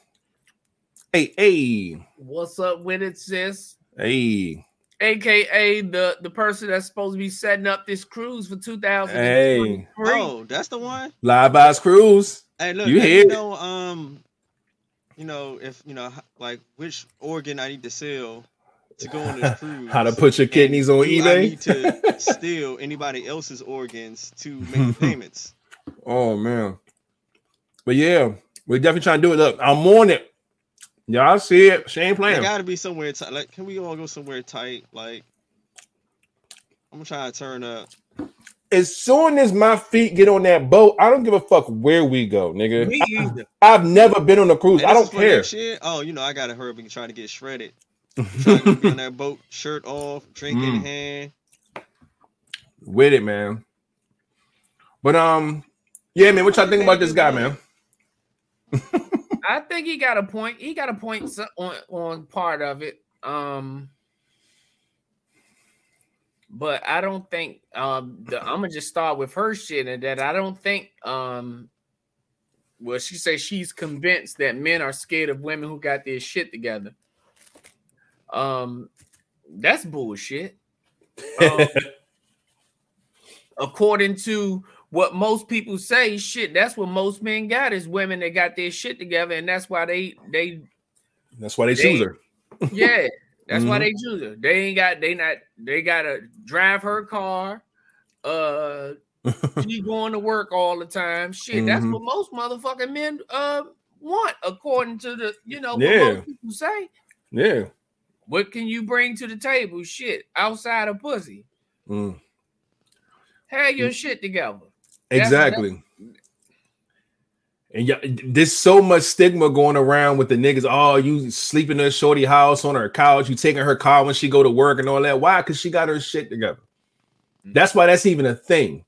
Hey, hey, What's up with it, sis? hey, AKA the the person that's supposed to be setting up this cruise for 2023. hey. Oh, that's the one. Live Vibes Cruise. Hey, look, You hey, hear you know, um, you know, if you know, like which organ I need to sell to go on this cruise. How to put your kidneys on do I eBay? need to steal anybody else's organs to make payments. Oh man. But yeah, we're definitely trying to do it. Look, I'm on it. Y'all see it. She ain't It playing. gotta be somewhere tight. Like, can we all go somewhere tight? Like, I'm trying to try to turn up. As soon as my feet get on that boat, I don't give a fuck where we go, nigga. Me either. I've never been on a cruise. Hey, I don't care. next? Oh, you know, I gotta hurry up and try to get shredded. To be on that boat, shirt off, drink in Mm. hand. With it, man. But um, yeah, man. What y'all think about this guy, man? I think he got a point. He got a point on on part of it. Um, but I don't think um the, I'm gonna just start with her shit and that I don't think um well she says she's convinced that men are scared of women who got their shit together. Um, that's bullshit. Um, according to what most people say, shit, that's what most men got is women that got their shit together, and that's why they they That's why they choose her. yeah, that's why Mhm. they choose her. They ain't got they not they gotta drive her car, uh she going to work all the time. Shit, that's Mhm. what most motherfucking men uh want, according to the you know what Yeah. most people say. Yeah. What can you bring to the table? Shit, outside of pussy. Mm. Have your shit together. Exactly. And yeah, there's so much stigma going around with the niggas. Oh, you sleeping in a shorty house on her couch, you taking her car when she go to work and all that. Why? Because she got her shit together. That's why that's even a thing.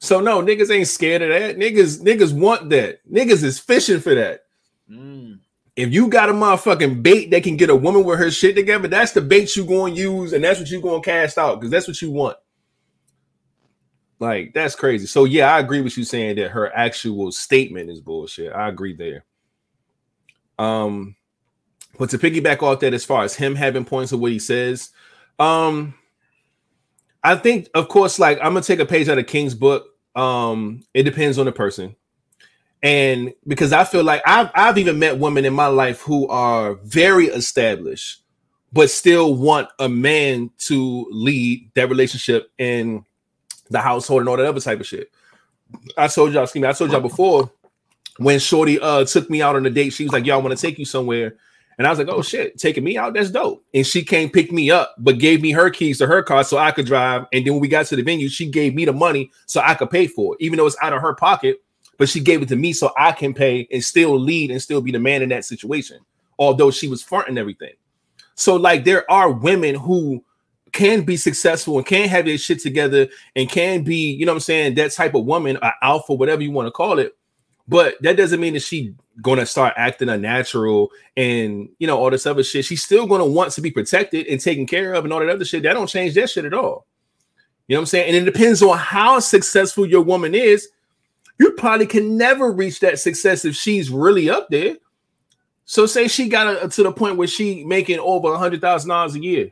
So no, niggas ain't scared of that. Niggas, niggas want that. Niggas is fishing for that. Mm. If you got a motherfucking bait that can get a woman with her shit together, that's the bait you going to use, and that's what you going to cast out because that's what you want. Like that's crazy. So yeah, I agree with you saying that her actual statement is bullshit. I agree there. Um, but to piggyback off that, as far as him having points of what he says, um, I think, of course, like I'm gonna take a page out of King's book. Um, it depends on the person and because I feel like I've I've even met women in my life who are very established, but still want a man to lead that relationship in the household and all that other type of shit. I told y'all, excuse me, I told y'all before when Shorty uh took me out on a date, she was like, Y'all want to take you somewhere." And I was like, "Oh shit, taking me out? That's dope." And she came pick me up, but gave me her keys to her car so I could drive. And then when we got to the venue, she gave me the money so I could pay for it, even though it's out of her pocket but she gave it to me so I can pay and still lead and still be the man in that situation, although she was fronting everything. So, like, there are women who can be successful and can have their shit together and can be, you know what I'm saying, that type of woman, a alpha, whatever you want to call it. But that doesn't mean that she gonna start acting unnatural and you know all this other shit. She's still gonna want to be protected and taken care of and all that other shit. That don't change that shit at all. You know what I'm saying? And it depends on how successful your woman is you probably can never reach that success if she's really up there. So say she got a, to the point where she making over a hundred thousand dollars a year.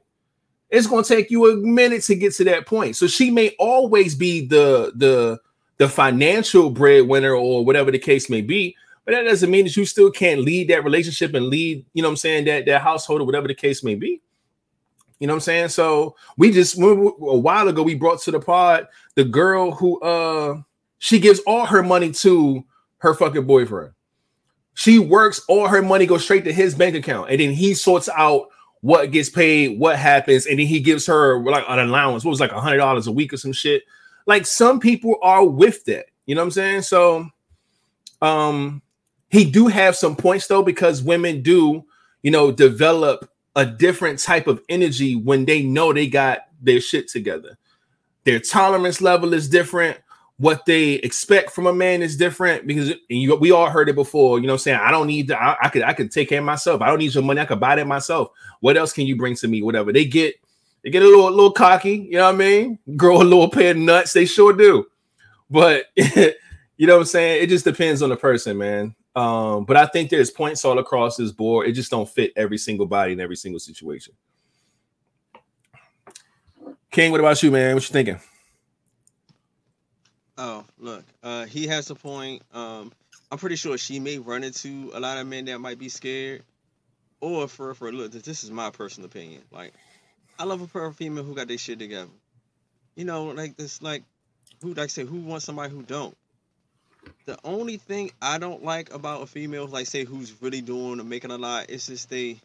It's gonna take you a minute to get to that point. So she may always be the the the financial breadwinner or whatever the case may be, but that doesn't mean that you still can't lead that relationship and lead, you know what I'm saying, that that household or whatever the case may be. You know what I'm saying? So we just a while ago we brought to the pod the girl who uh she gives all her money to her fucking boyfriend. She works, all her money goes straight to his bank account, and then he sorts out what gets paid, what happens, and then he gives her like an allowance. What was like a hundred dollars a week or some shit. Like some people are with that, you know what I'm saying? So, um, he do have some points though because women do, you know, develop a different type of energy when they know they got their shit together. Their tolerance level is different what they expect from a man is different because you, we all heard it before. You know, I'm saying I don't need to. I, I, could I could take care of myself. I don't need your money. I could buy that myself. What else can you bring to me? Whatever they get, they get a little little cocky. You know what I mean? Grow a little pair of nuts. They sure do. But you know what I'm saying? It just depends on the person, man. Um, but I think there's points all across this board. It just don't fit every single body in every single situation. King, what about you, man? What you thinking? Look, uh, he has a point. Um, I'm pretty sure she may run into a lot of men that might be scared. Or for for look, this is my personal opinion. Like, I love a perfect female who got their shit together. You know, like this, like who like I say, who wants somebody who don't. The only thing I don't like about a female, like say, who's really doing or making a lot, is just they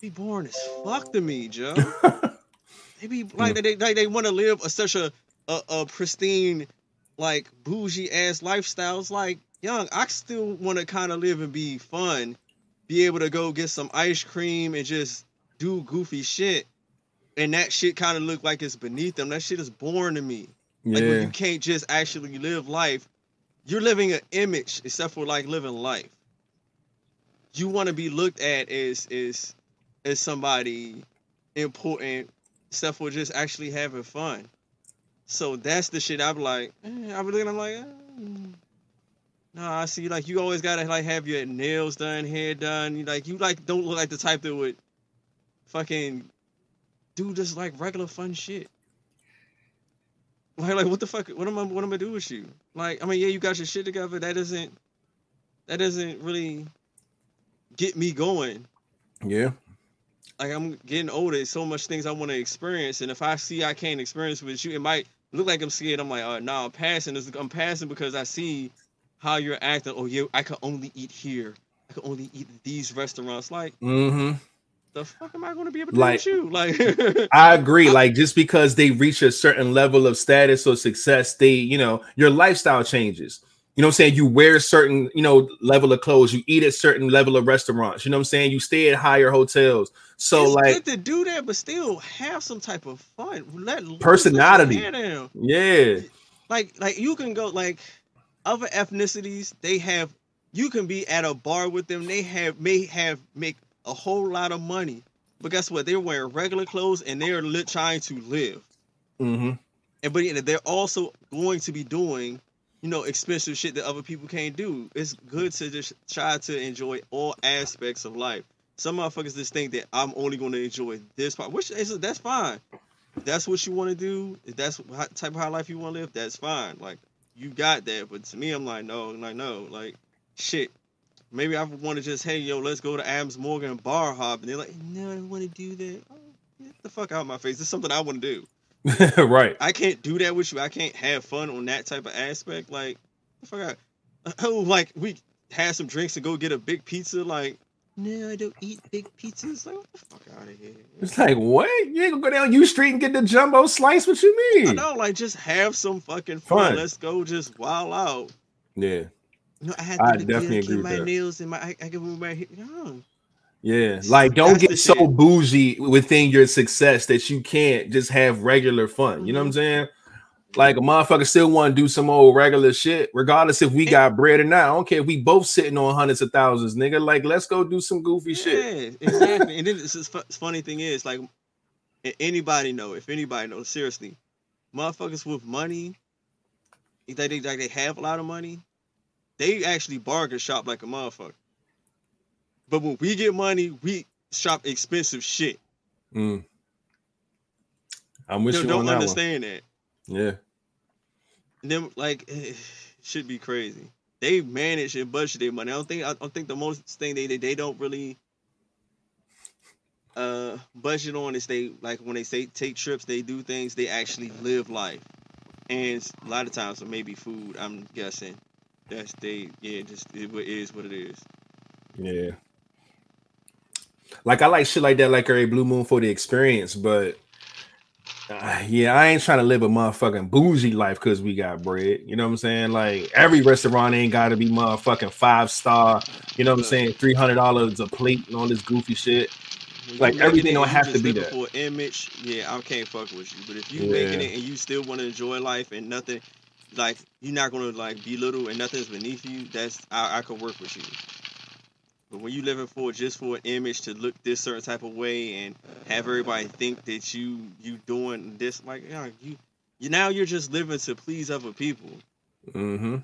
be boring as fuck to me, Joe. they be like they like they want to live a, such a, a a pristine like bougie ass lifestyles. Like, young, I still want to kind of live and be fun, be able to go get some ice cream and just do goofy shit. And that shit kind of look like it's beneath them. That shit is boring to me. Like when you can't just actually live life, you're living an image except for like living life. You want to be looked at as as as somebody important, except for just actually having fun. So that's the shit I'm like, eh, I'm looking, I'm like, eh. nah, I see, like, you always gotta, like, have your nails done, hair done, you, like, you, like, don't look like the type that would fucking do just, like, regular fun shit. Like, like, what the fuck, what am I, what am I do with you? Like, I mean, yeah, you got your shit together, that doesn't, that doesn't really get me going Yeah. like I'm getting older, so much things I want to experience, and if I see I can't experience with you, it might look like I'm scared. I'm like, uh, nah, I'm passing. I'm passing because I see how you're acting. Oh, yeah, I can only eat here. I can only eat these restaurants. Like, Mm-hmm. the fuck am I going to be able to Like- do with you? Like, I agree. Like just because they reach a certain level of status or success, they, you know, your lifestyle changes. You know what I'm saying? You wear certain, you know, level of clothes, you eat at certain level of restaurants, you know what I'm saying? You stay at higher hotels. So it's like good to do that, but still have some type of fun. Let Personality. yeah. Like like you can go like other ethnicities. They have you can be at a bar with them. They have may have make a whole lot of money, but guess what? They're wearing regular clothes and they're li- trying to live. Mm-hmm. And but they're also going to be doing you know expensive shit that other people can't do. It's good to just try to enjoy all aspects of life. Some motherfuckers just think that I'm only going to enjoy this part, which is that's fine. If that's what you want to do, if that's what type of high life you want to live, that's fine. Like you got that, but to me, I'm like no, like no, like shit. Maybe I want to just hey yo, let's go to Adams Morgan bar hop, and they're like, no, I don't want to do that. Oh, get the fuck out of my face. This is something I want to do. right. I can't do that with you. I can't have fun on that type of aspect. Like, I forgot. Oh, like we had some drinks and go get a big pizza. Like, no, I don't eat big pizzas. Like, what the fuck out of here? It's like, what? You ain't gonna go down U Street and get the jumbo slice? What you mean? I know, like, just have some fucking fun. Fun. Let's go, just wild out. Yeah. No, I had I to definitely get, agree with my that. nails and my I, I give them my hair. No. Yeah, like don't That's get so shit. bougie within your success that you can't just have regular fun. You know what I'm Mm-hmm. saying? Like a motherfucker still want to do some old regular shit, regardless if we got bread or not. I don't care if we both sitting on hundreds of thousands, nigga. Like, let's go do some goofy shit. Exactly. and then this is fu- funny thing is like, anybody know if anybody knows seriously, motherfuckers with money, if they like they have a lot of money, they actually bargain shop like a motherfucker. But when we get money, we shop expensive shit. Mm. I'm with They you don't on that understand that. one. Yeah, And then like it should be crazy. They manage and budget their money. I don't think I don't think the most thing they they, they don't really uh budget on is they like when they say take trips, they do things, they actually live life. And a lot of times it may be food, I'm guessing. That's they yeah, just it is what it is. yeah. Like I like shit like that, like every blue moon for the experience, but uh, yeah, I ain't trying to live a motherfucking bougie life because we got bread. You know what I'm saying? Like every restaurant ain't got to be motherfucking five star. You know what I'm saying? Three hundred dollars a plate and all this goofy shit. When Like, everything don't have to be that. For image, yeah, I can't fuck with you. But if you Yeah. making it and you still want to enjoy life and nothing, like you're not gonna like belittle and nothing's beneath you, that's I, I could work with you. But when you living for just for an image to look this certain type of way and have everybody think that you you doing this, like yeah, you you now you're just living to please other people, Mm-hmm.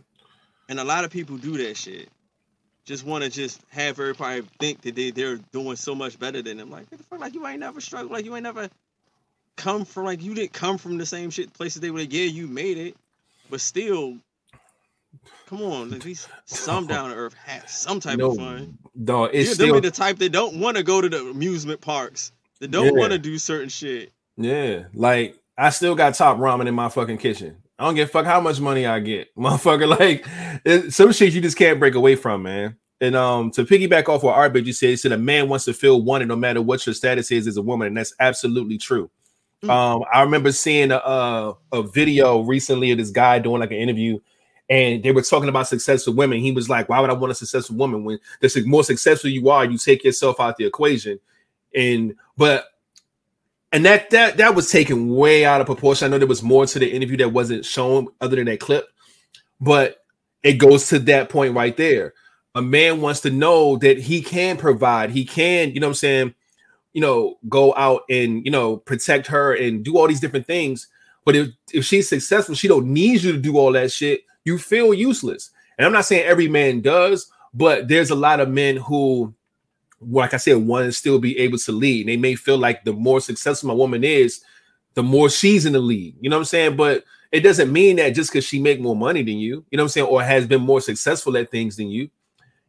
and a lot of people do that shit. Just want to just have everybody think that they they're doing so much better than them. Like what the fuck, like you ain't never struggled, like you ain't never come from like you didn't come from the same shit places they were. Like, yeah, you made it, but still, come on, at least some down to earth had some type No, of fun. Dog, it's Yeah, still be the type that don't want to go to the amusement parks. That don't Yeah. want to do certain shit. Yeah, like I still got top ramen in my fucking kitchen. I don't give a fuck how much money I get, motherfucker. Like it, some shit you just can't break away from, man. And um, to piggyback off what Art you said, he said a man wants to feel wanted no matter what your status is as a woman, and that's absolutely true. Mm. Um, I remember seeing a, a a video recently of this guy doing like an interview, and they were talking about successful women. He was like, "Why would I want a successful woman when the more successful you are, you take yourself out the equation?" And but and that that that was taken way out of proportion. I know there was more to the interview that wasn't shown other than that clip, but it goes to that point right there. A man wants to know that he can provide, he can, you know what I'm saying, you know, go out and you know protect her and do all these different things. But if, if she's successful, she don't need you to do all that shit. You feel useless. And I'm not saying every man does, but there's a lot of men who like I said, want to still be able to lead. They may feel like the more successful my woman is, the more she's in the lead. You know what I'm saying? But it doesn't mean that just because she make more money than you, you know what I'm saying, or has been more successful at things than you.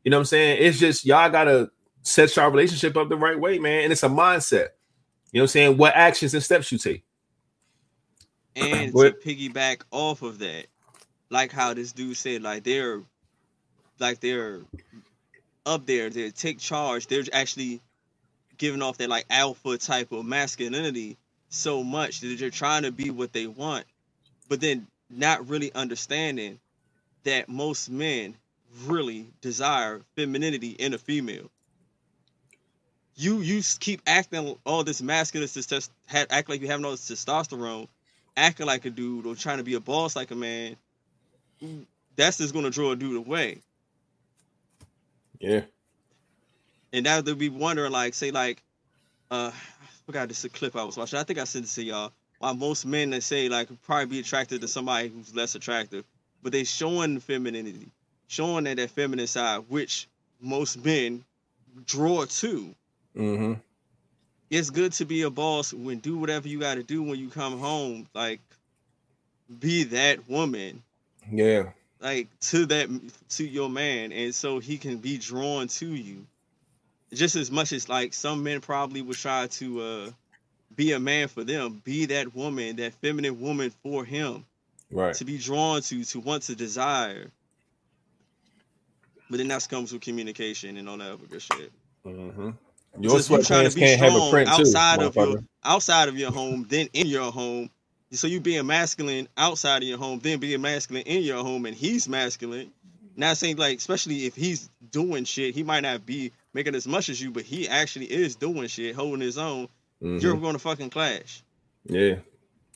You know what I'm saying? It's just y'all gotta set your relationship up the right way, man. And it's a mindset. You know what I'm saying? What actions and steps you take. And to piggyback off of that, like how this dude said, like they're like they're up there, they take charge, they're actually giving off that like alpha type of masculinity so much that they're trying to be what they want, but then not really understanding that most men really desire femininity in a female. You you keep acting all this masculine, act like you have all this testosterone, acting like a dude or trying to be a boss like a man. That's just gonna draw a dude away. Yeah. And now they'll be wondering, like, say, like, uh, I forgot this clip I was watching. I think I sent it to y'all. Why most men that say like probably be attracted to somebody who's less attractive, but they showing femininity, showing that that feminine side, which most men draw to. Mm-hmm. It's good to be a boss when do whatever you got to do when you come home. Like, be that woman, Yeah. like to that to your man, and so he can be drawn to you. Just as much as like some men probably would try to uh be a man for them, be that woman, that feminine woman for him, Right. to be drawn to, to want to desire. But then that comes with communication and all that other good shit. Mm-hmm. Your you sweatpants to be can't have a strong print too. outside of your outside of your home, then in your home. So you being masculine outside of your home, then being masculine in your home, and he's masculine. Not saying like, especially if he's doing shit, he might not be making as much as you, but he actually is doing shit, holding his own. Mhm. You're gonna fucking clash. Yeah.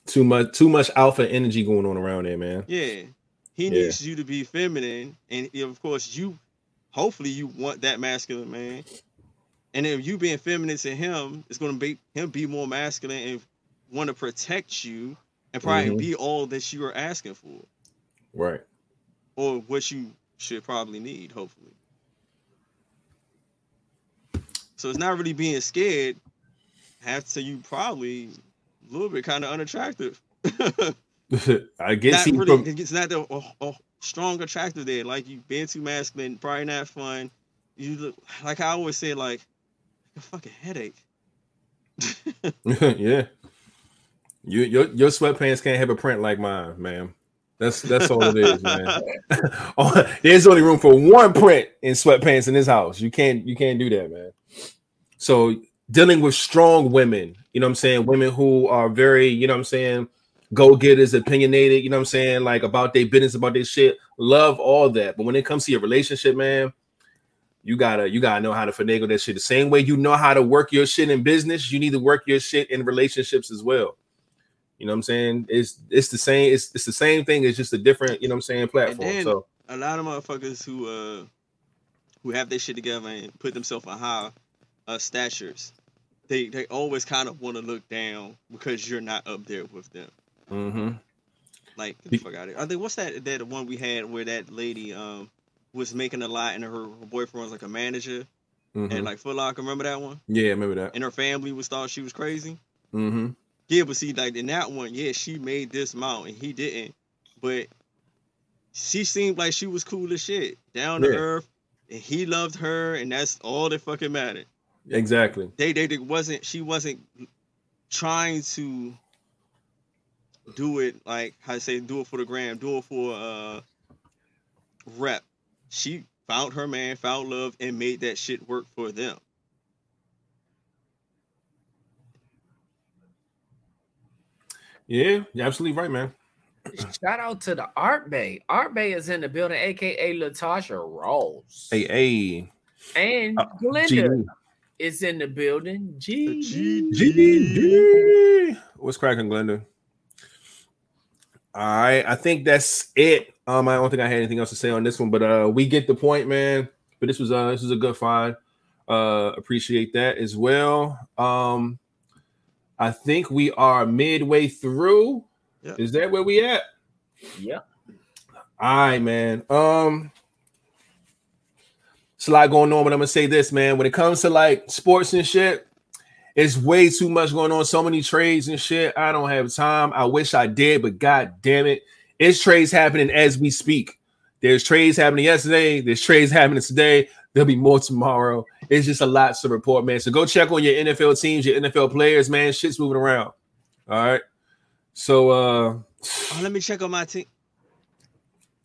Too much too much alpha energy going on around there, man. Yeah. He Yeah. needs you to be feminine, and of course you, hopefully you want that masculine man. And if you being feminine to him, it's gonna make him be more masculine and want to protect you, and probably Mhm. be all that you are asking for, Right. or what you should probably need. Hopefully. So it's not really being scared. Have to you probably a little bit kind of unattractive. I guess not really, from, it's not the a, a strong attractive there. Like you being too masculine, probably not fun. You look like I always say, like a fucking headache. yeah. You your your sweatpants can't have a print like mine, man. That's that's all it is, man. There's only room for one print in sweatpants in this house. You can't you can't do that, man. So dealing with strong women, you know what I'm saying? Women who are very, you know what I'm saying, go-getters, opinionated, you know what I'm saying, like about their business, about their shit. Love all that. But when it comes to your relationship, man, you gotta you gotta know how to finagle that shit. The same way you know how to work your shit in business, you need to work your shit in relationships as well. You know what I'm saying? It's it's the same, it's it's the same thing, it's just a different, you know what I'm saying, platform. then- so A lot of motherfuckers who uh who have their shit together and put themselves on high uh, statures, they they always kind of want to look down because you're not up there with them. hmm Like Be- fuck out of I think what's that that one we had where that lady um was making a lot and her, her boyfriend was like a manager hmm and like Foot Locker. Remember that one? yeah, remember that. And her family was thought she was crazy. hmm Yeah, but see, like in that one, yeah, she made this amount and he didn't. But she seemed like she was cool as shit, down to Yeah. earth, and he loved her, and that's all that fucking mattered. Exactly. They, they, they wasn't, she wasn't trying to do it like how I say, do it for the gram, do it for uh rep. She found her man, found love, and made that shit work for them. Yeah, you're absolutely right, man. Shout out to the Art Bay. Art Bay is in the building, aka Latasha Rose. Hey, hey, And Uh, Glenda G- is in the building. G. G- GD. What's cracking, Glenda? All right, I think that's it. Um, I don't think I had anything else to say on this one, but uh, we get the point, man. But this was uh, this was a good find. Uh, appreciate that as well. Um, I think we are midway through. Yeah. Is that where we at? Yeah. All right, man. Um, it's a lot going on, but I'm gonna say this, man. When it comes to like sports and shit, it's way too much going on. So many trades and shit. I don't have time. I wish I did, but god damn it, it's trades happening as we speak. There's trades happening yesterday. There's trades happening today. There'll be more tomorrow. It's just a lot to report, man. So go check on your NFL teams, your NFL players, man. Shit's moving around. All right. So uh Oh, let me check on my team.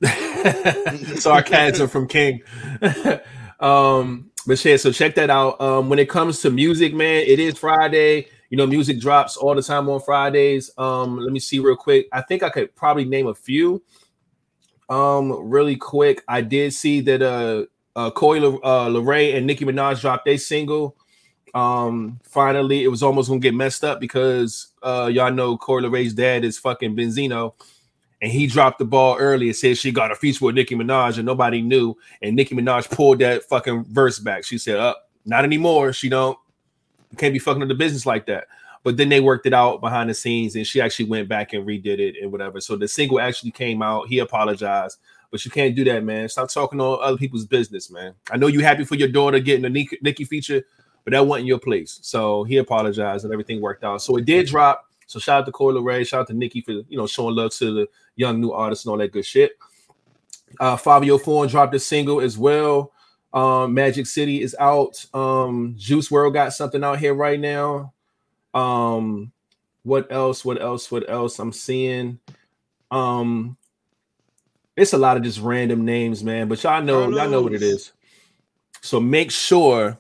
sarcasm from King. um, but yeah, so check that out. Um, when it comes to music, man, it is Friday. You know, music drops all the time on Fridays. Um, let me see real quick. I think I could probably name a few. Um, really quick, I did see that uh, uh, Le- uh, and Nicki Minaj dropped a single. Um, finally, it was almost gonna get messed up because uh, y'all know Coi Leray's dad is fucking Benzino and he dropped the ball early and said she got a feature with Nicki Minaj and nobody knew. And Nicki Minaj pulled that fucking verse back. She said, "Up, not anymore. She don't can't be fucking up the business like that." But then they worked it out behind the scenes, and she actually went back and redid it and whatever. So the single actually came out. He apologized, but you can't do that, man. Stop talking on other people's business, man. I know you happy for your daughter getting a Nicki, Nicki feature, but that wasn't your place. So he apologized, and everything worked out. So it did drop. So shout out to Coy Ray, shout out to Nicki for you know showing love to the young new artists and all that good shit. Uh, Fivio Foreign dropped a single as well. Um, Magic City is out. Um, Juice WRLD got something out here right now. Um, what else? What else? What else? I'm seeing. Um, it's a lot of just random names, man. But y'all know, y'all know what it is. So make sure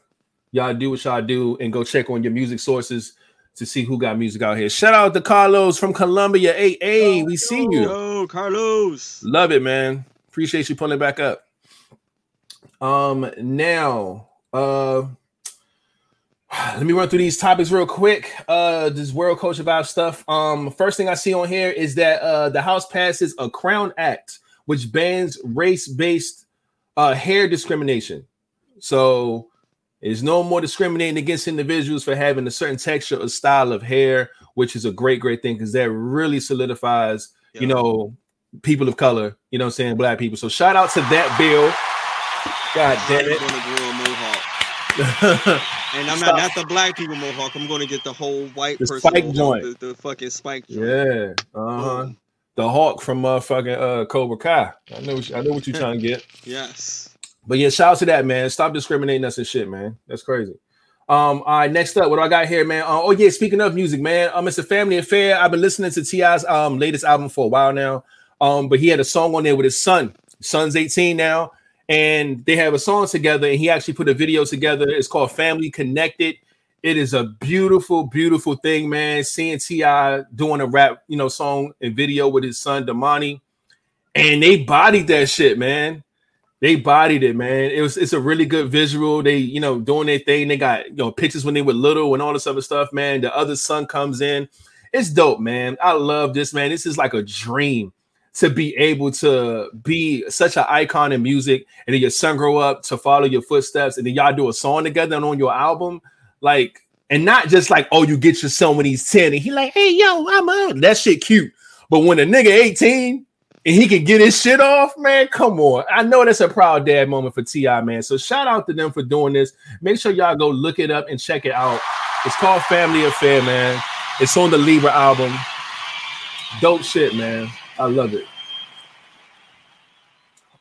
y'all do what y'all do and go check on your music sources to see who got music out here. Shout out to Carlos from Columbia. Hey, hey, we see you. Yo, Carlos. Love it, man. Appreciate you pulling it back up. Um, now, uh, let me run through these topics real quick. Uh, this world culture vibe stuff. Um, first thing I see on here is that uh the House passes a Crown Act which bans race-based uh hair discrimination. So there's no more discriminating against individuals for having a certain texture or style of hair, which is a great, great thing because that really solidifies, you know, people of color, you know what I'm saying, black people. So shout out to that bill. God damn it. gonna grow a mohawk. And I'm Stop. not, not the black people mohawk. I'm gonna get the whole white The person spike mohawk, joint. The, the fucking spike joint. yeah. Uh-huh. Boom. The Hawk from motherfucking uh Cobra Kai. I know I know what you're trying to get. Yes. But yeah, shout out to that, man. Stop discriminating us and shit, man. That's crazy. Um, all right, next up, what do I got here, man? Uh, oh, yeah, speaking of music, man, um, it's a family affair. I've been listening to T.I.'s um latest album for a while now. Um, but he had a song on there with his son. His son's 18 now, and they have a song together, and he actually put a video together. It's called Family Connected. It is a beautiful, beautiful thing, man. Seeing T.I. doing a rap, you know, song and video with his son Domani. And they bodied that shit, man they bodied it, man. It was it's a really good visual. They, you know, doing their thing. They got you know pictures when they were little and all this other stuff, man. The other son comes in. It's dope, man. I love this, man. This is like a dream to be able to be such an icon in music, and then your son grow up to follow your footsteps, and then y'all do a song together and on your album, like, and not just like, oh, you get your son when he's 10, and he like, hey, yo, I'm out. That shit cute. But when a nigga 18 and he can get his shit off, man. Come on. I know that's a proud dad moment for T.I., man. So shout out to them for doing this. Make sure y'all go look it up and check it out. It's called Family Affair, man. It's on the Libra album. Dope shit, man. I love it.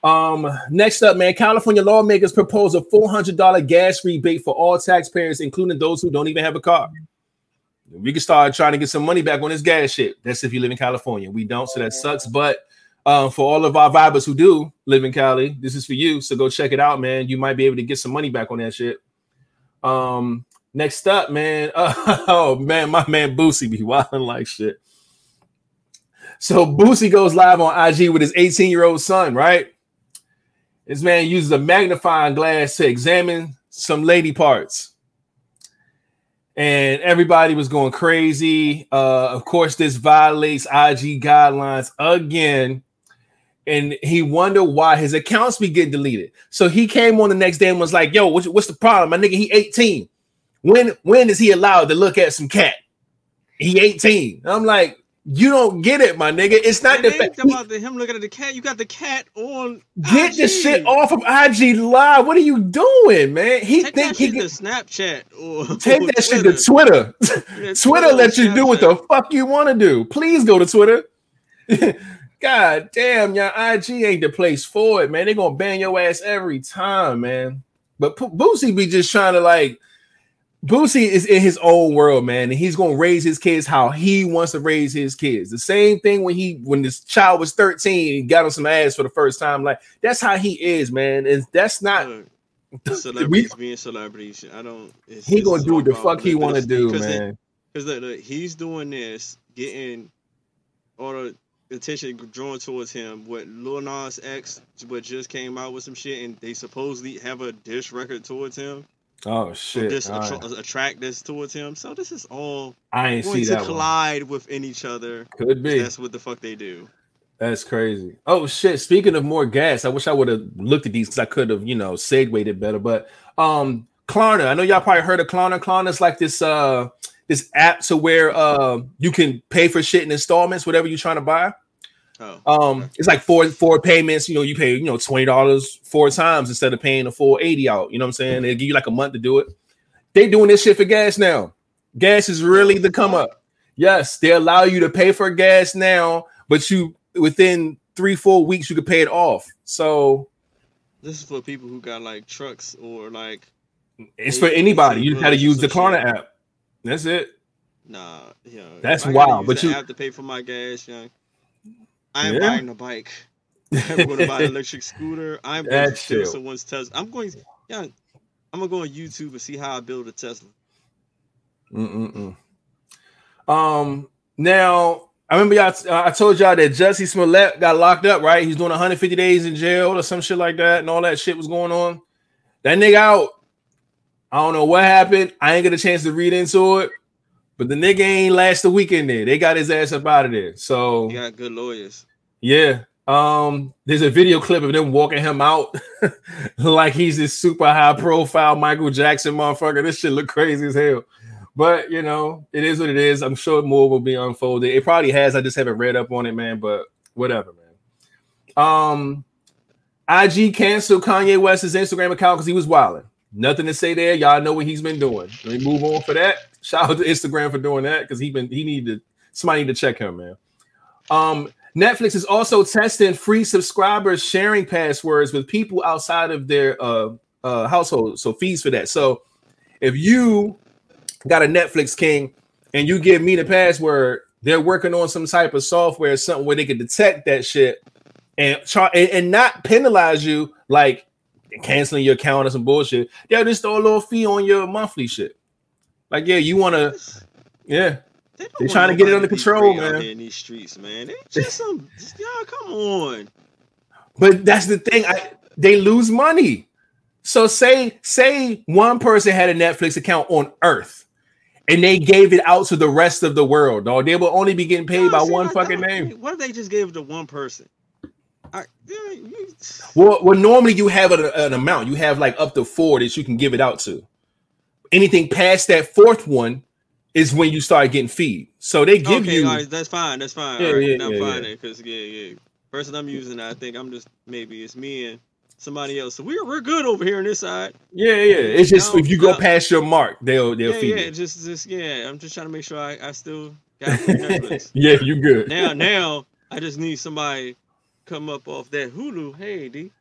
Um, next up, man, California lawmakers propose a $400 gas rebate for all taxpayers, including those who don't even have a car. We can start trying to get some money back on this gas shit. That's if you live in California. We don't, so that sucks. But um, for all of our vibers who do live in Cali, this is for you. So go check it out, man. You might be able to get some money back on that shit. Um, next up, man. oh man, my man Boosie be wilding like shit. So Boosie goes live on IG with his 18-year-old son, right? This man uses a magnifying glass to examine some lady parts. And everybody was going crazy. Uh, of course, this violates IG guidelines again. And he wondered why his accounts be getting deleted. So he came on the next day and was like, "Yo, what's, what's the problem? My nigga, he 18. When when is he allowed to look at some cat? He 18." I'm like, "You don't get it, my nigga. It's not And the fact. about the, him looking at the cat. You got the cat on. Get the shit off of IG Live. What are you doing, man? He Take think he can Snapchat or take or that shit to Twitter. Yeah, Twitter lets you do what the fuck you want to do. Please go to Twitter. God damn, your IG ain't the place for it, man. They're gonna ban your ass every time, man. But P- Boosie be just trying to like Boosie is in his own world, man, and he's gonna raise his kids how he wants to raise his kids. The same thing when he when this child was 13 and got on some ass for the first time. Like that's how he is, man. And that's not celebrities being celebrities. I don't. He gonna do what the fuck he wanna do, because man. Because look, look, he's doing this, getting all the attention drawn towards him. What Lil Nas X, what just came out with some shit, and they supposedly have a dish record towards him. Oh shit. this attra- right. attract this towards him. So this is all I ain't going see to that one. collide within each other. Could be. That's what the fuck they do. That's crazy. Oh shit! Speaking of more gas, I wish I would have looked at these because I could have, you know, segued it better. But um, Klarna. I know y'all probably heard of Klarna. Klarna's like this uh this app to where uh you can pay for shit in installments, whatever you're trying to buy. Oh, Um, okay. it's like four four payments. You know, you pay you know twenty dollars four times instead of paying the full eighty out. You know what I'm saying? They give you like a month to do it. They doing this shit for gas now. Gas is really the come up. Yes, they allow you to pay for gas now, but you within three four weeks you could pay it off. So this is for people who got like trucks or like it's for anybody. You just got to use the. Klarna app. That's it. Nah, you know, That's wild, but you- have to pay for my gas, young. I'm Yeah. buying a bike. I'm going to buy an electric scooter. I'm going to That's steal chill. someone's Tesla. I'm going, young. I'm gonna go on YouTube and see how I build a Tesla. Mm-mm-mm. Um. Now I remember y'all. uh, I told y'all that Jussie Smollett got locked up. Right? He's doing 150 days in jail or some shit like that, and all that shit was going on. That nigga out. I don't know what happened. I ain't get a chance to read into it, but the nigga ain't last the week in there. They got his ass up out of there. So You got good lawyers. yeah. Um, there's a video clip of them walking him out like he's this super high profile Michael Jackson motherfucker. This shit look crazy as hell. But you know, it is what it is. I'm sure more will be unfolded. It probably has. I just haven't read up on it, man. But whatever, man. Um, IG canceled Kanye West's Instagram account because he was wilding. Nothing to say there. Y'all know what he's been doing. Let me move on for that. Shout out to Instagram for doing that because he been he needed somebody need to check him, man. Um, Netflix is also testing free subscribers sharing passwords with people outside of their uh, uh, household. So fees for that. So if you got a Netflix king and you give me the password, they're working on some type of software, something where they can detect that shit and char- and, and not penalize you like canceling your account or some bullshit. They'll just throw a little fee on your monthly shit. Like, yeah, you want to, yeah. They want trying to get it under control, man. in these streets, man. They just some, y'all, come on. But that's the thing. I they lose money. So say say one person had a Netflix account on Earth, and they gave it out to the rest of the world. Dog, they will only be getting paid by see, one like, fucking name. What if they just gave it to one person? I, yeah, you, Well, well, normally you have an, an amount. You have like up to four that you can give it out to. Anything past that fourth one is when you start getting feed. So they give okay, you. all right, that's fine. That's fine. Yeah, all right, yeah, I'm yeah, fine because yeah, yeah. Person I'm using, I think I'm just maybe it's me and somebody else. So we're we're good over here on this side. Yeah, yeah. It's just if you go past your mark, they'll they'll yeah, feed yeah. you. Just just yeah. I'm just trying to make sure I, I still got Netflix. yeah, you good. now now I just need somebody come up off that Hulu. Hey D.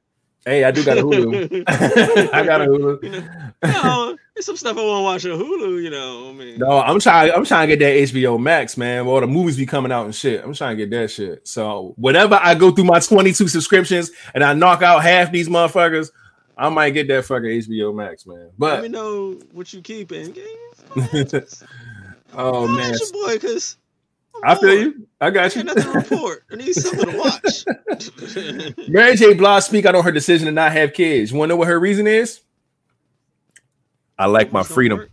Hey, I do got a Hulu. I got a Hulu. You know, no, there's some stuff I want to watch on Hulu. You know, I mean, No, I'm trying. I'm trying to get that HBO Max, man. All the movies be coming out and shit. I'm trying to get that shit. So whenever I go through my 22 subscriptions and I knock out half these motherfuckers, I might get that fucking HBO Max, man. But let me know what you keeping. oh man, your boy, cause I feel you. I got you. nothing to report. I need something to watch. Mary J. Blige speak out on her decision to not have kids. You want to know what her reason is? I like my freedom.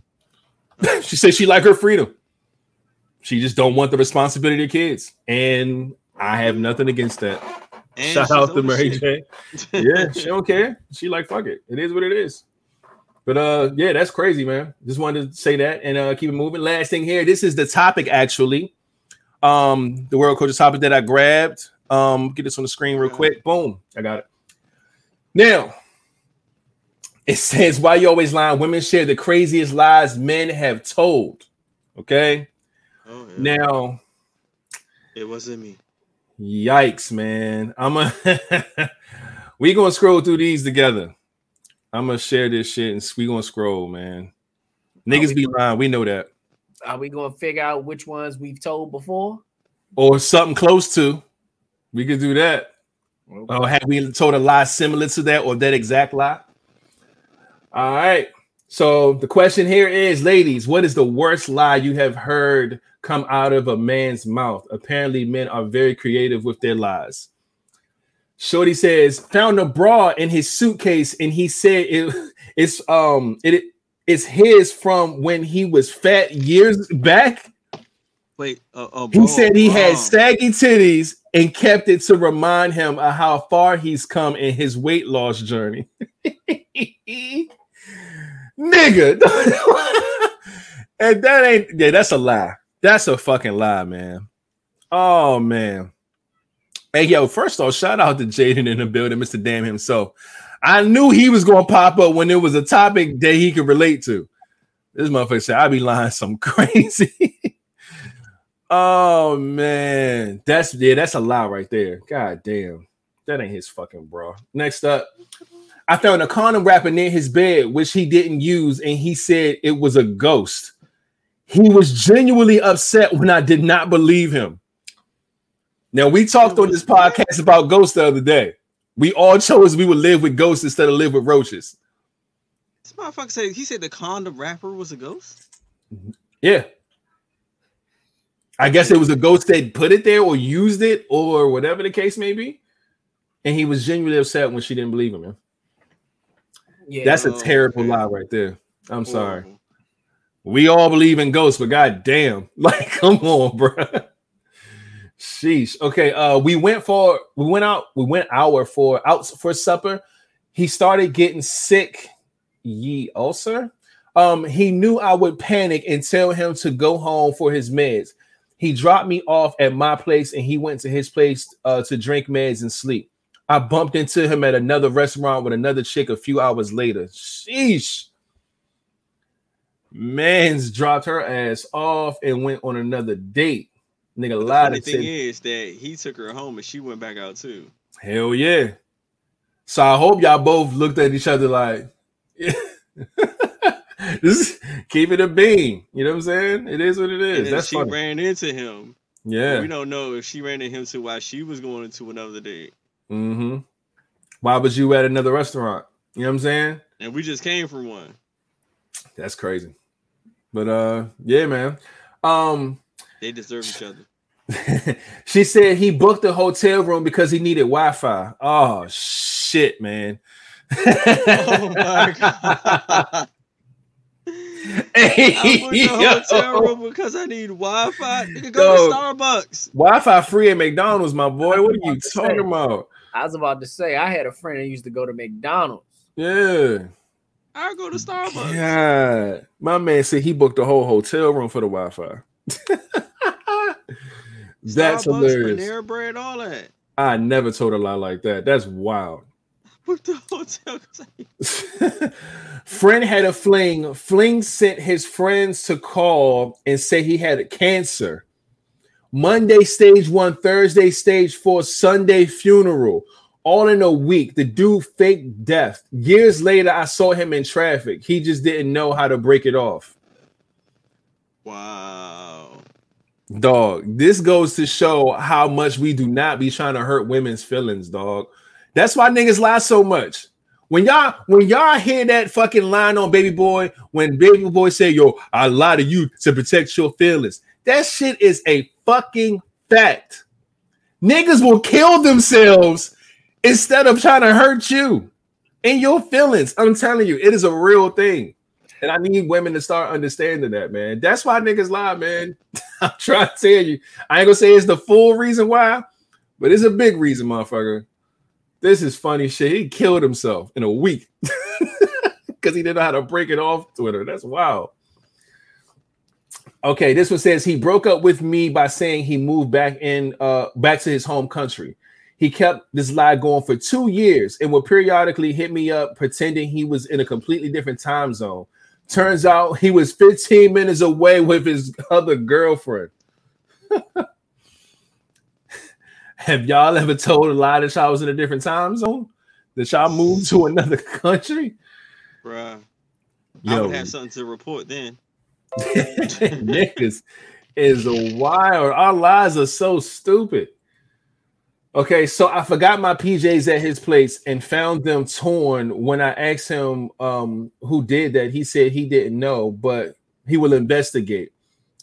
she said she like her freedom. She just don't want the responsibility of kids, and I have nothing against that. And Shout out to Mary. J. Yeah, she don't care. She like fuck it. It is what it is. But uh, yeah, that's crazy, man. Just wanted to say that and uh, keep it moving. Last thing here. This is the topic actually. Um, the world coaches topic that I grabbed. Um, get this on the screen real quick. Boom, I got it. Now, it says, "Why you always lying? Women share the craziest lies men have told." Okay. Oh, yeah. Now, it wasn't me. Yikes, man. I'm a we gonna scroll through these together. I'm gonna share this shit and we gonna scroll, man. Niggas be lying. We know that. Are we gonna figure out which ones we've told before? Or something close to. We could do that. Or have we told a lie similar to that or that exact lie? All right. So the question here is, ladies, what is the worst lie you have heard come out of a man's mouth? Apparently, men are very creative with their lies. Shorty says, found a bra in his suitcase, and he said it, it's um it it's his from when he was fat years back. Wait, uh, uh, He said he had saggy titties and kept it to remind him of how far he's come in his weight loss journey. Nigga. and that ain't yeah, that's a lie. That's a fucking lie, man. Oh man. Hey yo, first off, shout out to Jaden in the building, Mr. Damn himself. I knew he was gonna pop up when there was a topic that he could relate to. This motherfucker said, I be lying some crazy. oh man, that's yeah, that's a lie right there. God damn, that ain't his fucking bro. Next up, I found a condom wrapper near his bed, which he didn't use, and he said it was a ghost. He was genuinely upset when I did not believe him. Now we talked on this podcast about ghosts the other day. We all chose we would live with ghosts instead of live with roaches. This motherfucker said he said the condom wrapper was a ghost. Yeah. I guess it was a ghost that put it there or used it or whatever the case may be. And he was genuinely upset when she didn't believe him. Man. Yeah, That's a Oh, terrible okay. lie right there. I'm sorry. We all believe in ghosts, but god damn, like come on, bro. Sheesh. Okay, uh, we went for we went out, we went hour for out for supper. He started getting sick. Ye ulcer. Um, he knew I would panic and tell him to go home for his meds. He dropped me off at my place and he went to his place uh, to drink meds and sleep. I bumped into him at another restaurant with another chick a few hours later. Sheesh. Man's dropped her ass off and went on another date. Nigga The lied and thing is that he took her home and she went back out too. Hell yeah. So I hope y'all both looked at each other like, just keep it a bean. You know what I'm saying? It is what it is. That's she funny. ran into him. yeah. We don't know if she ran into him to while she was going into another date. Mm-hmm. Why was you at another restaurant? You know what I'm saying? And we just came from one. That's crazy. But uh, yeah, man. Um, They deserve each other. she said he booked a hotel room because he needed Wi-Fi. Oh shit, man. Oh my god. Hey, I went to yo. hotel room because I need Wi-Fi. Nigga, go Yo. to Starbucks. Wi-Fi free at McDonald's, my boy. What are you about to say. talking about? I was about to say I had a friend that used to go to McDonald's. Yeah. I go to Starbucks. God. My man said he booked a whole hotel room for the Wi-Fi. That's Starbucks, hilarious. Panera Bread, all that. I never told a lie like that. That's wild. Book the hotel. Friend had a fling. Fling sent his friends to call and say he had cancer. Monday stage one, Thursday stage four, Sunday funeral. All in a week. The dude faked death. Years later, I saw him in traffic. He just didn't know how to break it off. Wow. Dog, this goes to show how much we do not be trying to hurt women's feelings, dog. That's why niggas lie so much. When y'all when y'all hear that fucking line on Baby Boy, when Baby Boy say, "Yo, I lie to you to protect your feelings," that shit is a fucking fact. Niggas will kill themselves instead of trying to hurt you and your feelings. I'm telling you, it is a real thing. And I need women to start understanding that, man. That's why niggas lie, man. I'm trying to tell you. I ain't gonna say it's the full reason why, but it's a big reason, motherfucker. This is funny shit. He killed himself in a week because he didn't know how to break it off Twitter. That's wild. Okay, this one says he broke up with me by saying he moved back in uh back to his home country. He kept this lie going for two years and would periodically hit me up pretending he was in a completely different time zone. Turns out he was 15 minutes away with his other girlfriend. Have y'all ever told a lie that y'all was in a different time zone? That y'all moved to another country? Bruh. I Yo, would have something to report then. niggas is wild. Our lives are so stupid. Okay, so I forgot my PJs at his place and found them torn. When I asked him um, who did that, he said he didn't know, but he will investigate.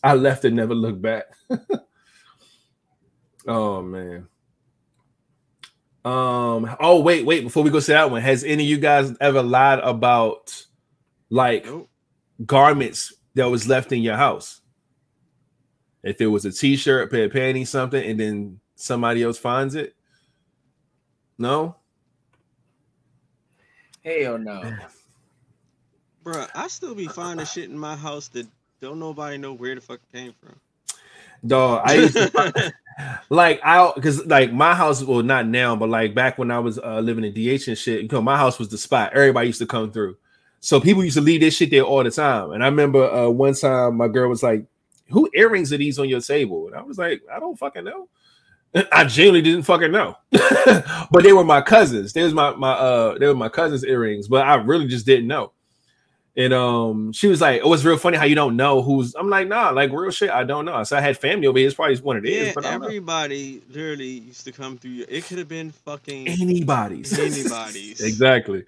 I left and never looked back. oh man. Um. Oh wait, wait. Before we go to that one, has any of you guys ever lied about like Nope. garments that was left in your house. If it was a t-shirt, a pair of panties, something, and then somebody else finds it. No, Hell no. Bruh, I still be finding shit in my house that don't nobody know where the fuck it came from. dog. I used to find- like I because like my house, well, not now, but like back when I was uh, living in DH and shit. You know, my house was the spot. Everybody used to come through, so people used to leave this shit there all the time. And I remember uh, one time my girl was like, "Who earrings are these on your table?" And I was like, "I don't fucking know." I genuinely didn't fucking know, but they were my cousins. They was my my uh they were my cousins' earrings, but I really just didn't know. And um, she was like, "Oh, it's real funny how you don't know who's." I'm like, "Nah, like real shit, I don't know." So I had family over here. It's probably one of theirs, Yeah, but don't know. everybody literally used to come through. It could have been fucking anybody's, anybody's. exactly.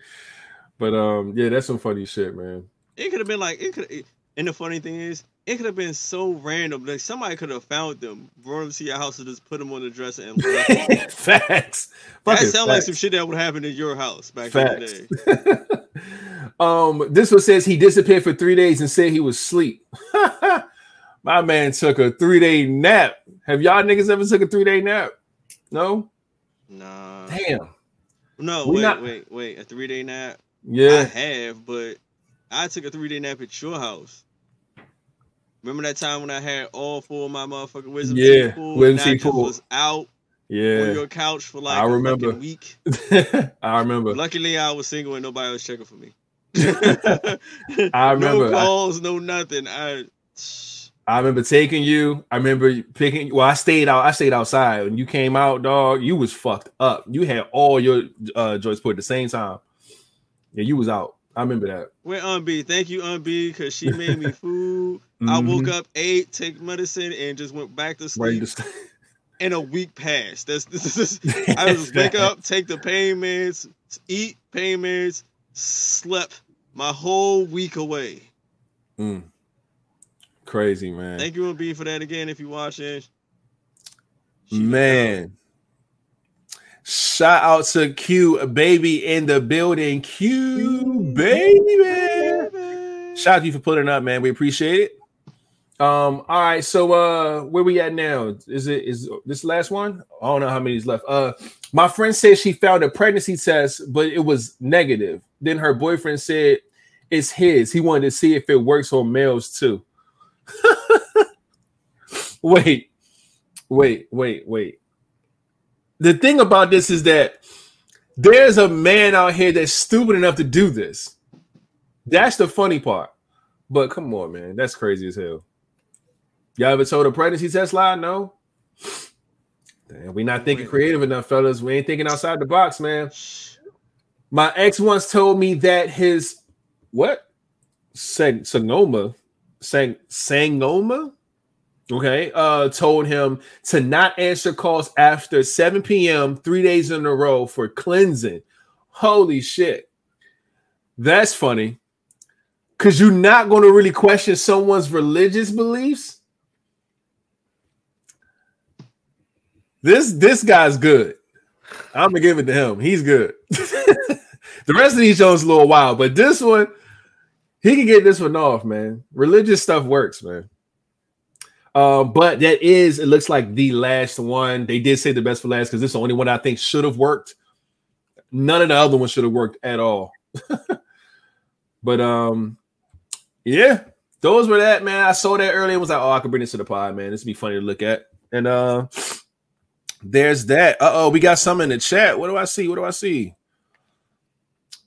But um, yeah, that's some funny shit, man. It could have been like it could. And the funny thing is, it could have been so random. Like somebody could have found them, brought them to your house, and just put them on the dresser and left. facts. that sounds like some shit that would happen in your house back Facts. in the day. um, this one says he disappeared for three days and said he was asleep. My man took a three day nap. Have y'all niggas ever took a three day nap? No. Nah. Damn. No, We wait, not- wait, wait. A three day nap. Yeah. I have, but I took a three day nap at your house. Remember that time when I had all four of my motherfucking wisdom Yeah, teeth pulled, wisdom teeth pulled. was out yeah. on your couch for like I remember. week. I remember. Luckily, I was single and nobody was checking for me. I remember. No I- calls, no nothing. I I remember taking you. I remember picking. Well, I stayed out. I stayed outside. When you came out, dog, you was fucked up. You had all your uh joints put at the same time. Yeah, you was out. I remember that. went on B. Thank you, on B, because she made me food. I woke up, ate, take medicine, and just went back to sleep. St- And a week passed. That's this is. I just wake up, take the pain meds, eat pain meds, slept my whole week away. Mm. Crazy man. Thank you, on B, for that again. If you're watching, Man. Shout out to Q baby in the building. Q baby. Shout out to you for putting up, man. We appreciate it. Um, all right, so uh where we at now? Is it is this last one? I don't know how many's left. Uh my friend said she found a pregnancy test, but it was negative. Then her boyfriend said it's his. He wanted to see if it works on males too. wait, wait, wait, wait. The thing about this is that there's a man out here that's stupid enough to do this. That's the funny part. But come on, man, that's crazy as hell. Y'all ever told a pregnancy test lie? No. Damn, we not thinking creative enough, fellas. We ain't thinking outside the box, man. My ex once told me that his what? Sang Sangoma, Sang Sangoma, okay, uh, told him to not answer calls after 7 p.m. three days in a row for cleansing. Holy shit, that's funny. Cause you're not going to really question someone's religious beliefs. This this guy's good. I'm gonna give it to him. He's good. the rest of these shows a little wild, but this one, he can get this one off, man. Religious stuff works, man. Um, but that is, it looks like the last one. They did say the best for last because this is the only one I think should have worked. None of the other ones should have worked at all. but um, yeah, those were that, man. I saw that earlier. Was like, oh, I could bring this to the pod, man. This would be funny to look at. And uh there's that. Uh oh, we got some in the chat. What do I see? What do I see?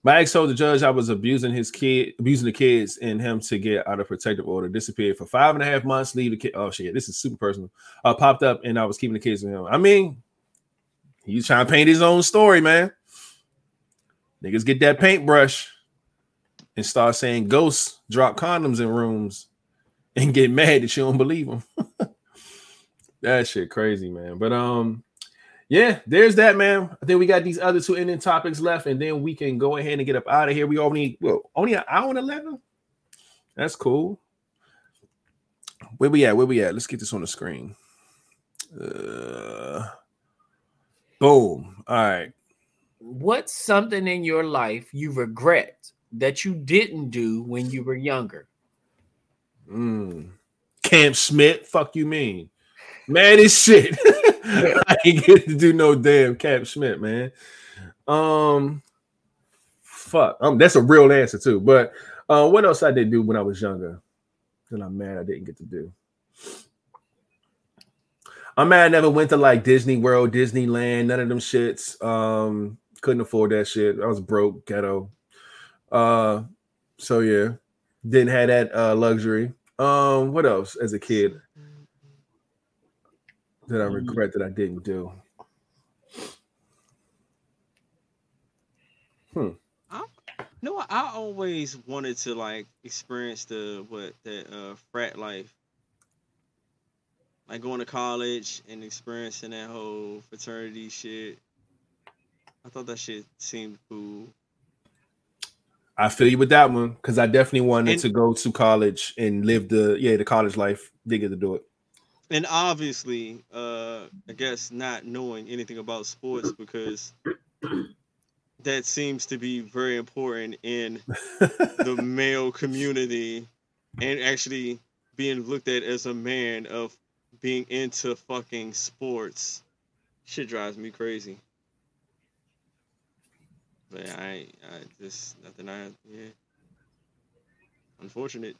My ex told the judge I was abusing his kid, abusing the kids, and him to get out of protective order. Disappeared for five and a half months. Leave the kid. Oh shit, this is super personal. Uh, popped up, and I was keeping the kids with him. I mean, he's trying to paint his own story, man. Niggas get that paintbrush. and start saying ghosts drop condoms in rooms and get mad that you don't believe them. that shit crazy, man. But um, yeah, there's that, man. I think we got these other two ending topics left, and then we can go ahead and get up out of here. We only well only an hour and eleven. That's cool. Where we at? Where we at? Let's get this on the screen. Uh, boom. All right. What's something in your life you regret that you didn't do when you were younger? Mm. Camp Schmidt, fuck you mean? Man, this shit. I ain't get to do no damn Cap Schmidt, man. Um, fuck. Um, that's a real answer too. But uh, what else I did do when I was younger? That I'm mad I didn't get to do. I'm mad I never went to like Disney World, Disneyland, none of them shits. Um, couldn't afford that shit. I was broke, ghetto. Uh, so yeah, didn't have that uh luxury. Um, what else as a kid that I regret that I didn't do? Hmm. No, I always wanted to like experience the what that uh frat life. Like going to college and experiencing that whole fraternity shit. I thought that shit seemed cool. I feel you with that one because I definitely wanted And- to go to college and live the yeah the college life. Didn't get to do it. And obviously, uh I guess not knowing anything about sports because that seems to be very important in the male community and actually being looked at as a man of being into fucking sports. Shit drives me crazy. But I, I just nothing. I yeah. Unfortunate.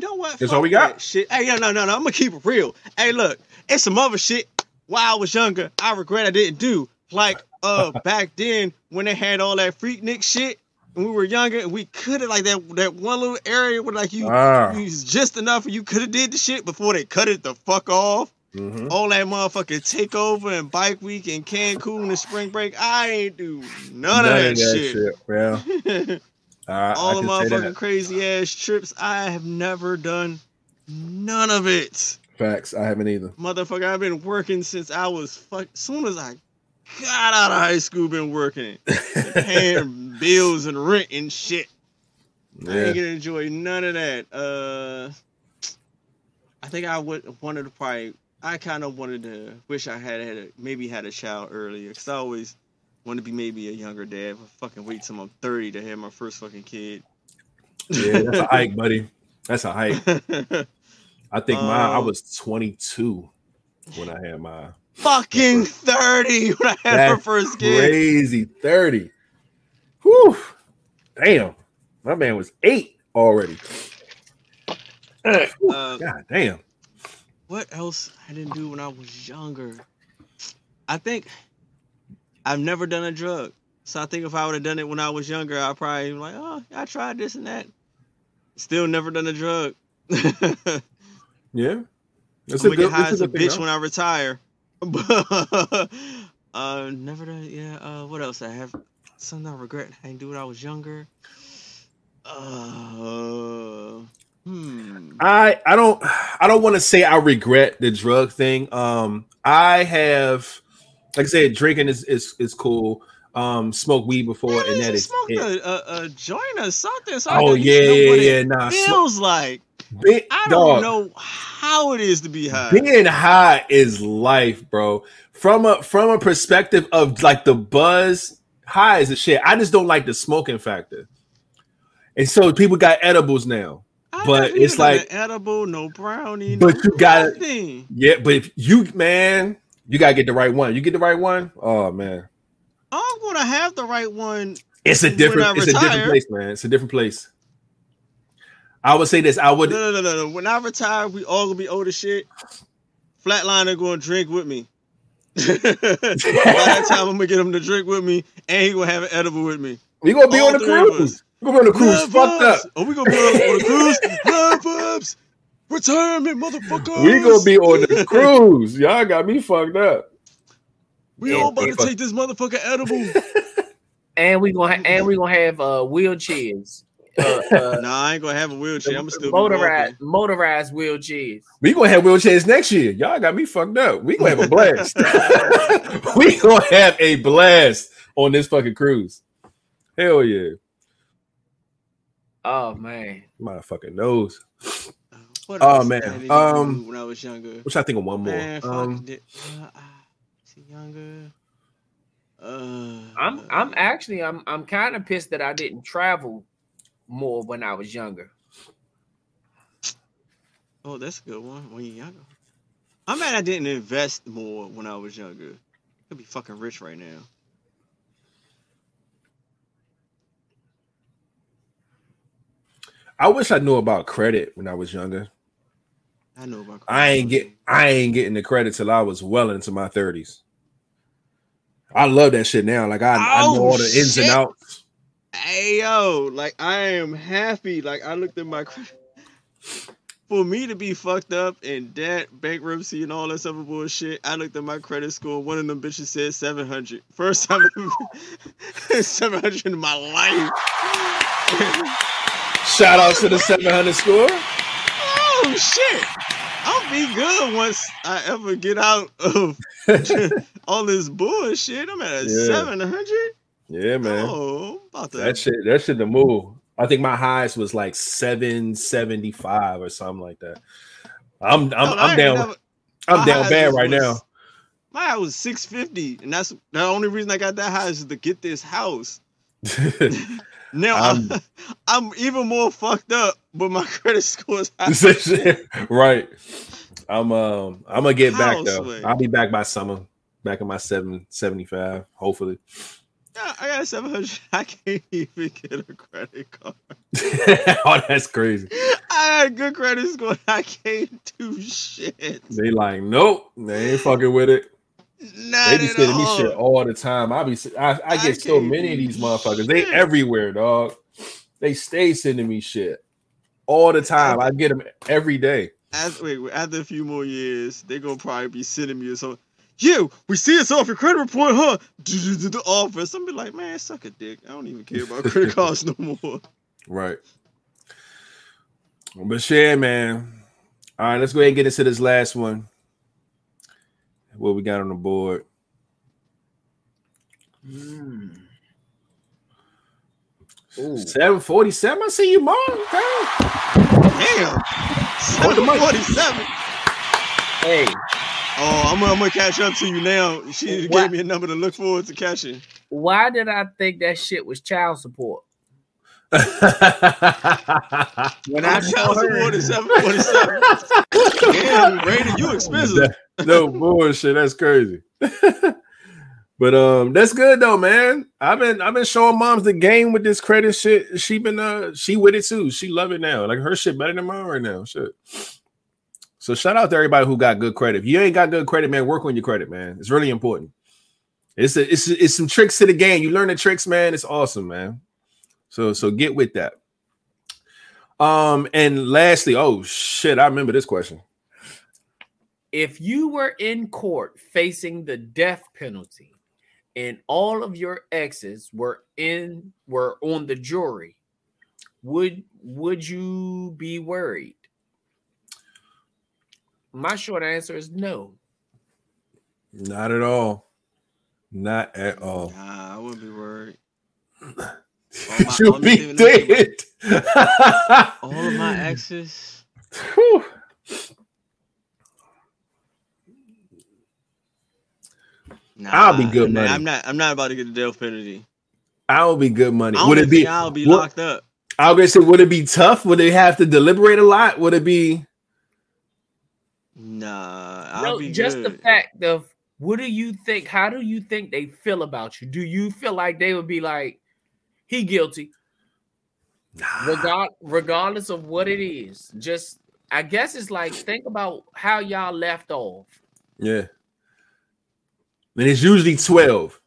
You know what? That's all we got? Shit. Hey, no, no, no, no. I'm gonna keep it real. Hey, look, it's some other shit. While I was younger, I regret I didn't do. Like, uh, back then when they had all that freaknik shit, and we were younger, and we could have like that that one little area where like you, Ah. you was just enough, and you could have did the shit before they cut it the fuck off. Mhm. All that motherfucking takeover and bike week and Cancun and spring break, I ain't do none, of that, shit. Yeah. I, all I the can say motherfucking that. crazy ass trips, I have never done none of it. Facts. I haven't either. Motherfucker, I've been working since I was fuck. Soon as I got out of high school, been working, paying bills and rent and shit. I ain't gonna enjoy none of that. Uh, I think I would wanted to probably. I kind of wanted to wish I had had a, maybe had a child earlier because I always wanted to be maybe a younger dad. But fucking wait till I'm 30 to have my first fucking kid. Yeah, that's a hike, buddy. That's a hike. I think my I Um, was 22 when I had my fucking 30 when I had my first kid. crazy 30. Whew. Damn. My man was eight already. Uh, God damn. what else I didn't do when I was younger? I think I've never done a drug. So I think if I would have done it when I was younger, I'd probably be like, oh, I tried this and that. Still never done a drug. I'm Yeah. That's gonna get high as a bitch when I retire. uh, never done. Yeah. Uh, what else? I have something I regret. I didn't do when I was younger. Uh, hmm. I I don't I don't want to say I regret the drug thing. Um, I have, like I said, drinking is is is cool. Um, smoke weed before, Yeah, and that is smoked it. a, a, joint or something. So Oh yeah, yeah, it yeah. Nah, smoke, feels like. big, I don't know how it is to be high. Being high is life, bro. From a from a perspective of like the buzz, high is the shit. I just don't like the smoking factor. And so people got edibles now. I but it's like- edible, no brownie, But no you gotta- nothing. Yeah, but if you man, you gotta get the right one. You get the right one. Oh man, I'm gonna have the right one. it's a different. It's a different place, man. It's a different place. I would say this. I would. No, no, no, no, no. When I retire, we all gonna be old as shit. Flatliner gonna drink with me. By that time, I'm gonna get him to drink with me, and he gonna have an edible with me. We gonna be all on the cruise. We gonna be on the cruise. Fucked up. Oh, we gonna be on, on the cruise. Love ups. Retirement, motherfucker. We gonna be on the cruise. Y'all got me fucked up. We Yeah, all about to fuck- take this motherfucker edible. and we gonna ha- and we gonna have uh wheelchairs. Uh, uh, nah, I ain't gonna have a wheelchair. I'm still motorized walking. motorized wheelchairs. We gonna have wheelchairs next year. Y'all got me fucked up. We gonna have a blast. we gonna have a blast on this fucking cruise. Hell yeah. Oh man. Motherfucking knows. What Oh, man, did I do um, when I was younger. Which I think of one more. Man, Um. Is he younger? Uh, I'm I'm actually I'm I'm kind of pissed that I didn't travel more when I was younger. Oh, that's a good one. When you're younger, I'm mad I didn't invest more when I was younger. I could be fucking rich right now. I wish I knew about credit when I was younger. I know about. I ain't get I ain't getting the credit till I was well into my 30s. I love that shit now. Like I, I know Oh, all the ins and outs. Hey yo, like I am happy. Like I looked at my credit. For me to be fucked up and debt, bankruptcy, and all that other bullshit, I looked at my credit score. One of them bitches said 700. First time ever- 700 in my life. Shout out to the 700 score. Oh shit! I'll be good once I ever get out of all this bullshit. I'm at a Yeah. 700. Yeah, man. Oh, about to. That shit, that shit the move. I think my highest was like 775 or something like that. I'm I'm, No, I'm down. never- I'm down bad was- right now. My house was 650, and that's the only reason I got that high is to get this house. Now I'm, I'm- I'm even more fucked up, but my credit score is high. right. I'm um I'm gonna get back though. Houseway. I'll be back by summer. Back in my 775, hopefully. Yeah, I got a 700. I can't even get a credit card. oh, that's crazy. I had good credit score. I can't do shit. They like, nope, they ain't fucking with it. Not They be sending me shit all the time. I be, I, I I get so many of these motherfuckers. They everywhere, dog. They stay sending me shit all the time. I get them every day. After, wait, after a few more years, they gonna probably be sending me something. You, we see it's off your credit report, huh? The office. I'm be like, man, suck a dick. I don't even care about credit cards no more. Right. But shit, man. All right, let's go ahead and get into this last one. What we got on the board? Mm. 747. I see you, Mom. Damn. Hold the mic. 747. Hey, Oh, I'm, gonna- I'm gonna catch up to you now. She What? gave me a number to look forward to catching. why did I think that shit was child support? When I I saw her, supported 747. Damn, Raiden, you expensive. No bullshit. That's crazy. but um, that's good though, man. I've been I've been showing moms the game with this credit shit. She been uh she with it too. She love it now. Like her shit better than mine right now. Shit. So shout out to everybody who got good credit. If you ain't got good credit, man, work on your credit, man. It's really important. It's a, it's it's some tricks to the game. You learn the tricks, man. It's awesome, man. So so get with that. Um and lastly, oh shit, I remember this question. If you were in court facing the death penalty and all of your exes were in were on the jury, would would you be worried? My short answer is no. Not at all. Not at all. Nah, I wouldn't be worried. my- You'll be see- let me see dead. All of my exes. Whew. Nah, I'll be good money. I'm not. I'm not about to get the death penalty. I'll be good money. Would it be? I'll be what- locked up. I was gonna say, would it be tough? Would they have to deliberate a lot? Would it be? Nah, I'll No, be just the fact of what do you think? How do you think they feel about you? Do you feel like they would be like, he guilty, regard regardless of what it is? Just I guess it's like think about how y'all left off. Yeah. And it's usually twelve.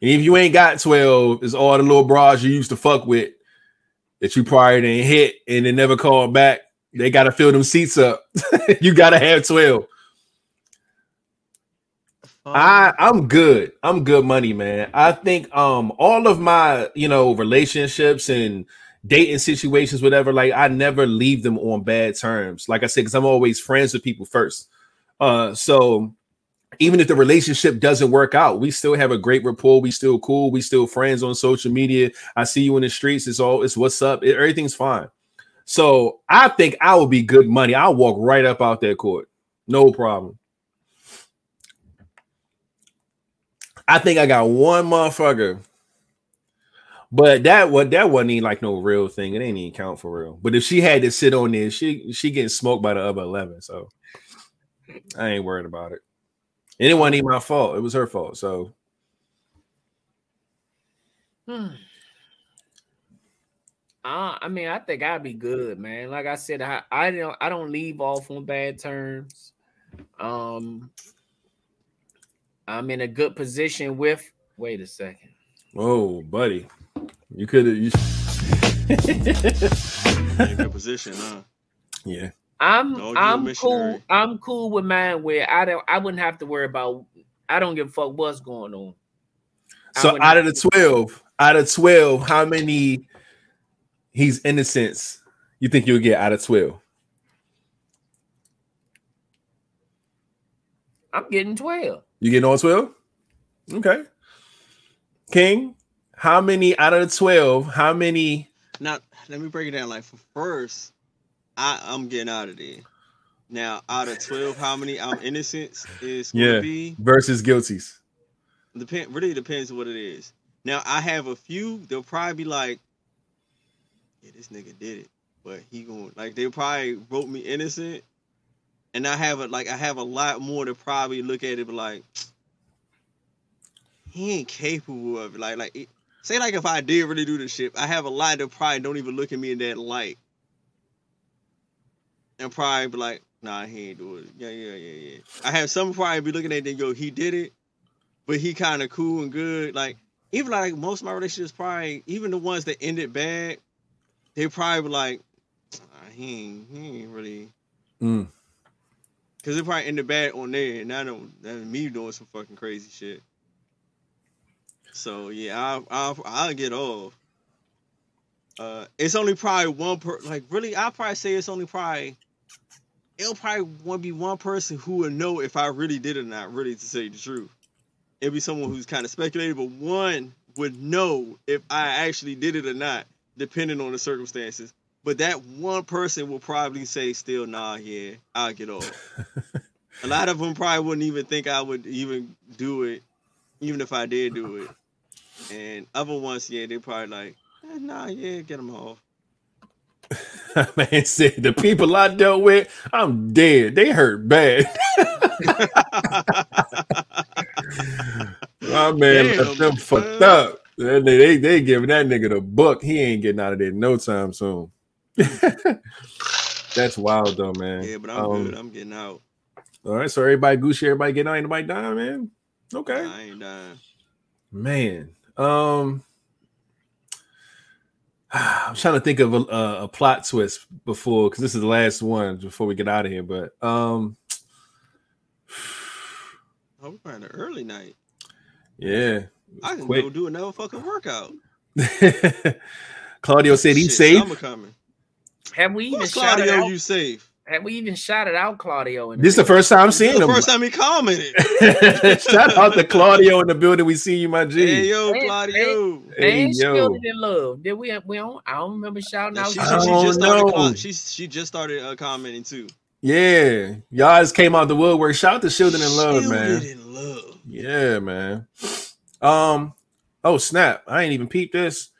And if you ain't got twelve, it's all the little bras you used to fuck with that you probably didn't hit and they never called back. They gotta fill them seats up. you gotta have twelve. I I'm good. I'm good money, man. I think um all of my, you know, relationships and dating situations whatever like I never leave them on bad terms. Like I said cuz I'm always friends with people first. Uh so even if the relationship doesn't work out, we still have a great rapport. We still cool. We still friends on social media. I see you in the streets. It's all it's what's up. It, everything's fine. So I think I would be good money. I'll walk right up out that court. No problem. I think I got one motherfucker. But that what that wasn't even like no real thing. It ain't even count for real. But if she had to sit on there, she she getting smoked by the other 11. So I ain't worried about it. And it wasn't even my fault. It was her fault. So Hmm. Uh, I mean, I think I'd be good, man. Like I said, I, I don't I don't leave off on bad terms. Um, I'm in a good position with. Wait a second. oh buddy. You could have you In a good position, huh? yeah. I'm No, you're a I'm cool. I'm cool with mine where I don't I wouldn't have to worry about. I don't give a fuck what's going on. So out of the 12, out of 12, how many he's innocents you think you'll get out of 12? I'm getting twelve. You getting on 12? Okay. King, how many out of the 12, how many Now let me break it down. Like for first, I I'm getting out of there. Now out of twelve, how many I'm innocent is gonna Yeah. be versus guilties? depend really depends what it is. Now I have a few. They'll probably be like, "Yeah, this nigga did it," but he going like they probably wrote me innocent, and I have a like I have a lot more to probably look at it, but like he ain't capable of it. Like like it, say like if I did really do this shit, I have a lot that probably don't even look at me in that light, and probably be like, "Nah, he ain't do it." Yeah, yeah, yeah, yeah. I have some probably be looking at it and go, "He did it." but he kind of cool and good. Like even like most of my relationships, probably even the ones that ended bad, they probably were like, "Ah, he ain't, he ain't really, Mm. because they probably ended bad on there, and I don't, that's me doing some fucking crazy shit. So yeah, I'll I'll, I'll get off. Uh, it's only probably one per like really. I'll probably say it's only probably. It'll probably be one person who will know if I really did it or not. Really, to say the truth it'd be someone who's kind of speculative, but one would know if I actually did it or not, depending on the circumstances. But that one person will probably say, "Still, nah, yeah, I'll get off." a lot of them probably wouldn't even think I would even do it, even if I did do it. And other ones, yeah, they probably like, eh, "Nah, yeah, get them off." Man said the people I dealt with, I'm dead. They hurt bad. My man Damn, left them man. fucked up. They, they they giving that nigga the book. He ain't getting out of there no time soon. That's wild though, man. yeah, but I'm Um, good. I'm getting out. All right, so everybody Gucci, everybody getting out, anybody dying, man. Okay, I ain't dying. man. Um, I'm trying to think of a, a, a plot twist before because this is the last one before we get out of here. But um, Oh, we're playing an early night. yeah, I can Quick. go do another fucking workout. Claudio said he's Shit, safe. Summer coming. Have we even Who's Claudio? out? You safe? Have we even shouted out Claudio? In This is the first time I'm seeing the him. first time he commented. Shout out to Claudio in the building. We see you, my G. hey yo, Hey, Claudio. Hey, and yo. Shielded in love. Did we? We don't. I don't remember shouting Now, out. she, I she, she just started. know. She she just started uh, commenting too. Yeah, y'all just came out the woodwork. Shout out to Shielding in Love, man. Shielded in love. Yeah, man. Um, oh snap! I ain't even peeped this.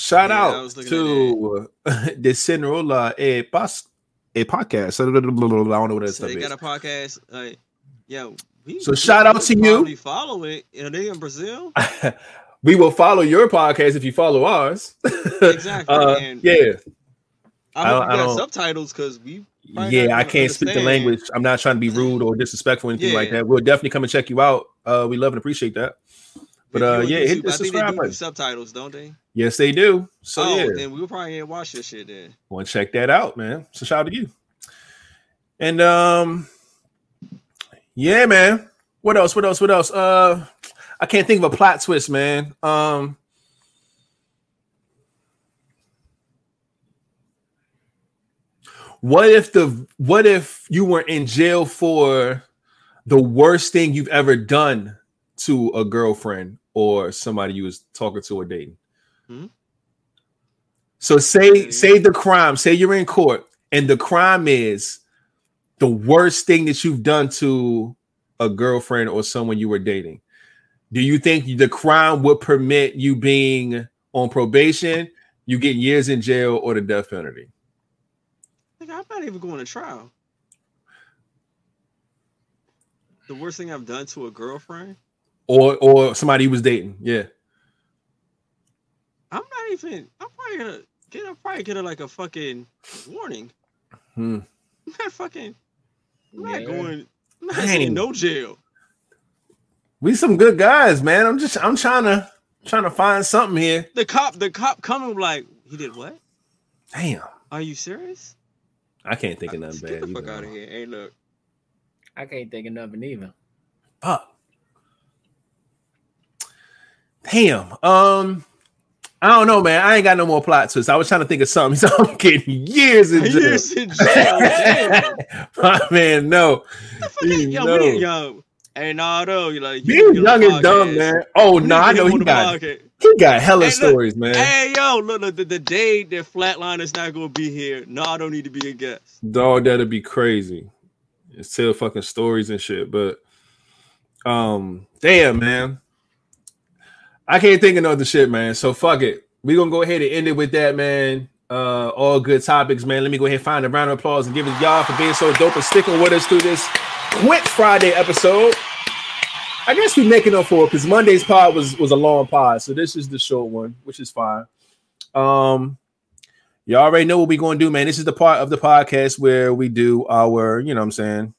Shout Yeah, out to the Cinderella a pos a podcast. I don't know what that So stuff they is. got a podcast. Like, yo, we, So shout out to you. Follow it. Are they in Brazil? we will follow your podcast if you follow ours. Exactly. uh, and yeah, I I don't- I got don't- subtitles because we. Yeah. I can't speak the language. I'm not trying to be rude or disrespectful or anything like that. We'll definitely come and check you out. Uh, we love and appreciate that. But uh, yeah, hit the I think they subscribe do, subtitles, don't they? Yes, they do. So oh, yeah, then we'll probably yeah, watch your shit then. want to check that out, man. So shout out to you. And um, yeah, man. What else? What else? What else? Uh, I can't think of a plot twist, man. Um, what if the what if you were in jail for the worst thing you've ever done to a girlfriend or somebody you was talking to or dating? Hmm? So say say the crime, say you're in court, and the crime is the worst thing that you've done to a girlfriend or someone you were dating. Do you think the crime would permit you being on probation, you get years in jail, or the death penalty? Nigga, I'm not even going to trial. The worst thing I've done to a girlfriend? Or or somebody he was dating? Yeah. I'm not even. I'm probably gonna get. I'm probably get a, like a fucking warning. Hmm. I'm not fucking. I'm not going. I'm not Dang. no jail. We some good guys, man. I'm just I'm trying to trying to find something here. The cop. The cop coming like he did what? Damn. Are you serious? I can't think of nothing Get bad. the fuck either. out of here. Hey, look. I can't think of nothing either. Fuck. Damn. Um, I don't know, man. I ain't got no more plot twists. I was trying to think of something. So I'm getting years in jail. Years in jail. My man, no. You yo, know. we need, yo. Hey, Nardo, you like you Being need to get on young and dumb, man. Oh no, need I know he him on the got podcast. he got hella Hey, look. stories, man. Hey, yo, look, look the, the day that Flatline is not gonna be here, Nardo need to be a guest. Dog, that'd be crazy. It's tell fucking stories and shit. But um, damn, man. I can't think of no other shit, man. So fuck it. we gonna go ahead and end it with that, man. Uh, all good topics, man. Let me go ahead and find a round of applause and give it y'all for being so dope and sticking with us through this quick Friday episode. I guess we're making up for it because Monday's pod was was a long pod, so this is the short one, which is fine. Um, you already know what we're to do, man. This is the part of the podcast where we do our, you know what I'm saying?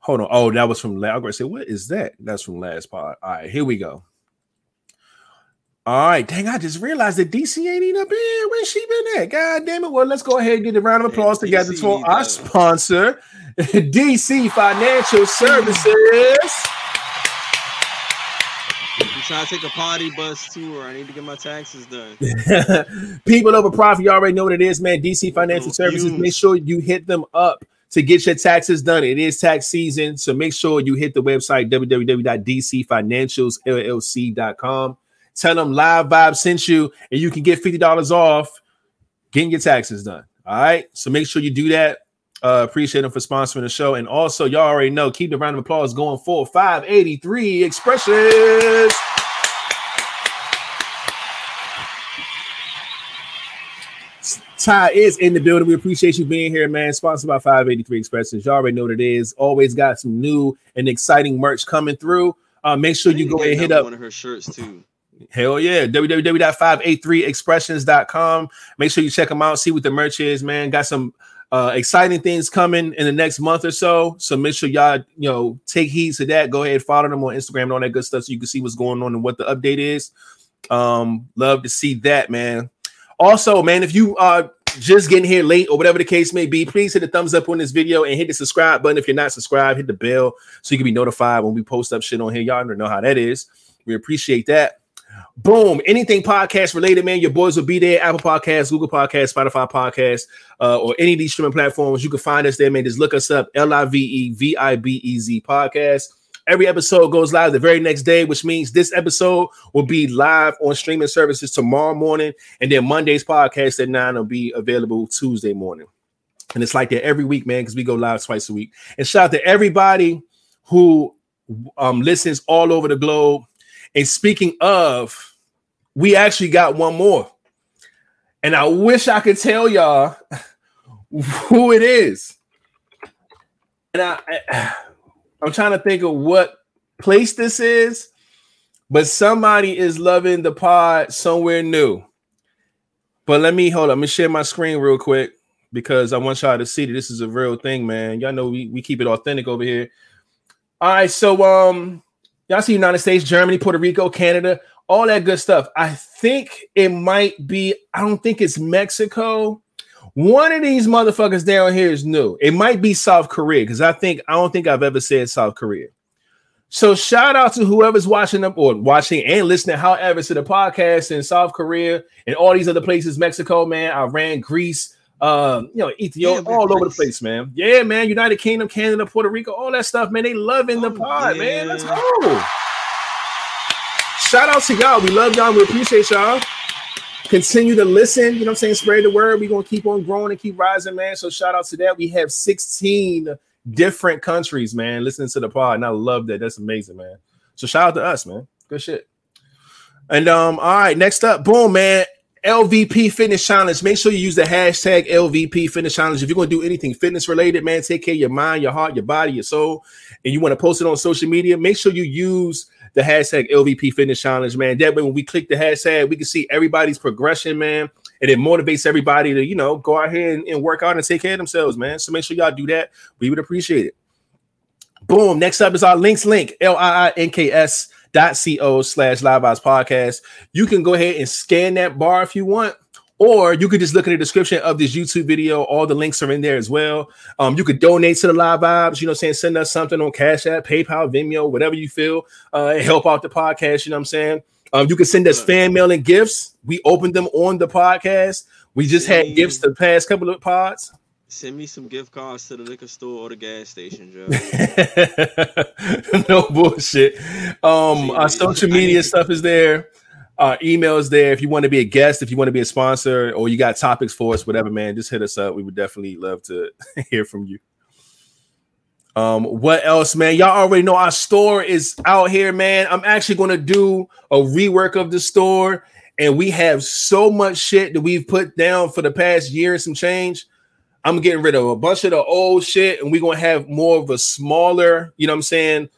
Hold on. Oh, that was from last. I'm going to say, what is that? That's from last pod. All right, here we go. All right, dang, I just realized that DC ain't even up here. Where's she been at? God damn it. Well, let's go ahead and get a round of applause together DC for our does. sponsor, DC Financial Services. I'm trying to take a party bus tour. I need to get my taxes done. People over profit, you already know what it is, man. DC Financial Services. Make sure you hit them up to get your taxes done. It is tax season, so make sure you hit the website www.dcfinancialsllc.com. Tell them Live Vibe sent you, and you can get fifty dollars off getting your taxes done. All right, so make sure you do that. Uh, appreciate them for sponsoring the show, and also y'all already know. Keep the round of applause going for five eighty three expressions. Ty is in the building. We appreciate you being here, man. Sponsored by 583 Expressions. Y'all already know what it is. Always got some new and exciting merch coming through. Uh, make sure you go ahead and hit up. one of her shirts too. Hell yeah. www.583expressions.com. Make sure you check them out. See what the merch is, man. Got some uh, exciting things coming in the next month or so. So make sure y'all, you know, take heed to that. Go ahead, follow them on Instagram and all that good stuff so you can see what's going on and what the update is. Um, love to see that, man. Also, man, if you are just getting here late or whatever the case may be, please hit the thumbs up on this video and hit the subscribe button. If you're not subscribed, hit the bell so you can be notified when we post up shit on here. Y'all don't know how that is. We appreciate that. Boom. Anything podcast related, man. Your boys will be there. Apple Podcasts, Google Podcasts, Spotify Podcasts, uh, or any of these streaming platforms. You can find us there, man. Just look us up. L I V E V I B E Z podcast. Every episode goes live the very next day, which means this episode will be live on streaming services tomorrow morning. And then Monday's podcast at nine will be available Tuesday morning. And it's like that every week, man, because we go live twice a week. And shout out to everybody who um, listens all over the globe. And speaking of, we actually got one more. And I wish I could tell y'all who it is. And I, I I'm trying to think of what place this is, but somebody is loving the pod somewhere new. But let me hold on. Let me share my screen real quick because I want y'all to see that this is a real thing, man. Y'all know we, we keep it authentic over here. All right, so um, y'all see United States, Germany, Puerto Rico, Canada, all that good stuff. I think it might be, I don't think it's Mexico. One of these motherfuckers down here is new. It might be South Korea because I think I don't think I've ever said South Korea. So shout out to whoever's watching them or watching and listening, however, to the podcast in South Korea and all these other places, Mexico, man, Iran, Greece, um, you know, Ethiopia, Yeah, all over the place, man. Yeah, man, United Kingdom, Canada, Puerto Rico, all that stuff, man. They loving the Oh, pod, man. Let's go. Shout out to y'all. We love y'all. We appreciate y'all. Continue to listen. You know what I'm saying? Spread the word. We're gonna keep on growing and keep rising, man. So shout out to that. We have 16 different countries, man, listening to the pod. And I love that. That's amazing, man. So shout out to us, man. Good shit. And um, all right, next up, boom, man. LVP Fitness Challenge. Make sure you use the hashtag LVP Fitness Challenge. If you're gonna do anything fitness related, man, take care of your mind, your heart, your body, your soul, and you want to post it on social media, make sure you use the hashtag LVP Fitness Challenge, man. That way, when we click the hashtag, we can see everybody's progression, man. And it motivates everybody to, you know, go out here and, and work out and take care of themselves, man. So make sure y'all do that. We would appreciate it. Boom. Next up is our links link, L-I-I-N-K-S dot co slash live Vibes podcast. You can go ahead and scan that bar if you want. Or you could just look in the description of this YouTube video. All the links are in there as well. Um, you could donate to the live vibes, you know what I'm saying? Send us something on Cash App, PayPal, Venmo, whatever you feel, uh, help out the podcast, you know what I'm saying? Um, you can send us fan mail and gifts. We opened them on the podcast. We just had gifts the past couple of pods. Send me some gift cards to the liquor store or the gas station, Joe. no bullshit. Um, our social media stuff is there. Our email is there. If you want to be a guest, if you want to be a sponsor, or you got topics for us, whatever, man, just hit us up. We would definitely love to hear from you. Um, what else, man? Y'all already know our store is out here, man. I'm actually going to do a rework of the store, and we have so much shit that we've put down for the past year and some change. I'm getting rid of a bunch of the old shit, and we're gonna have more of a smaller, you know what I'm saying,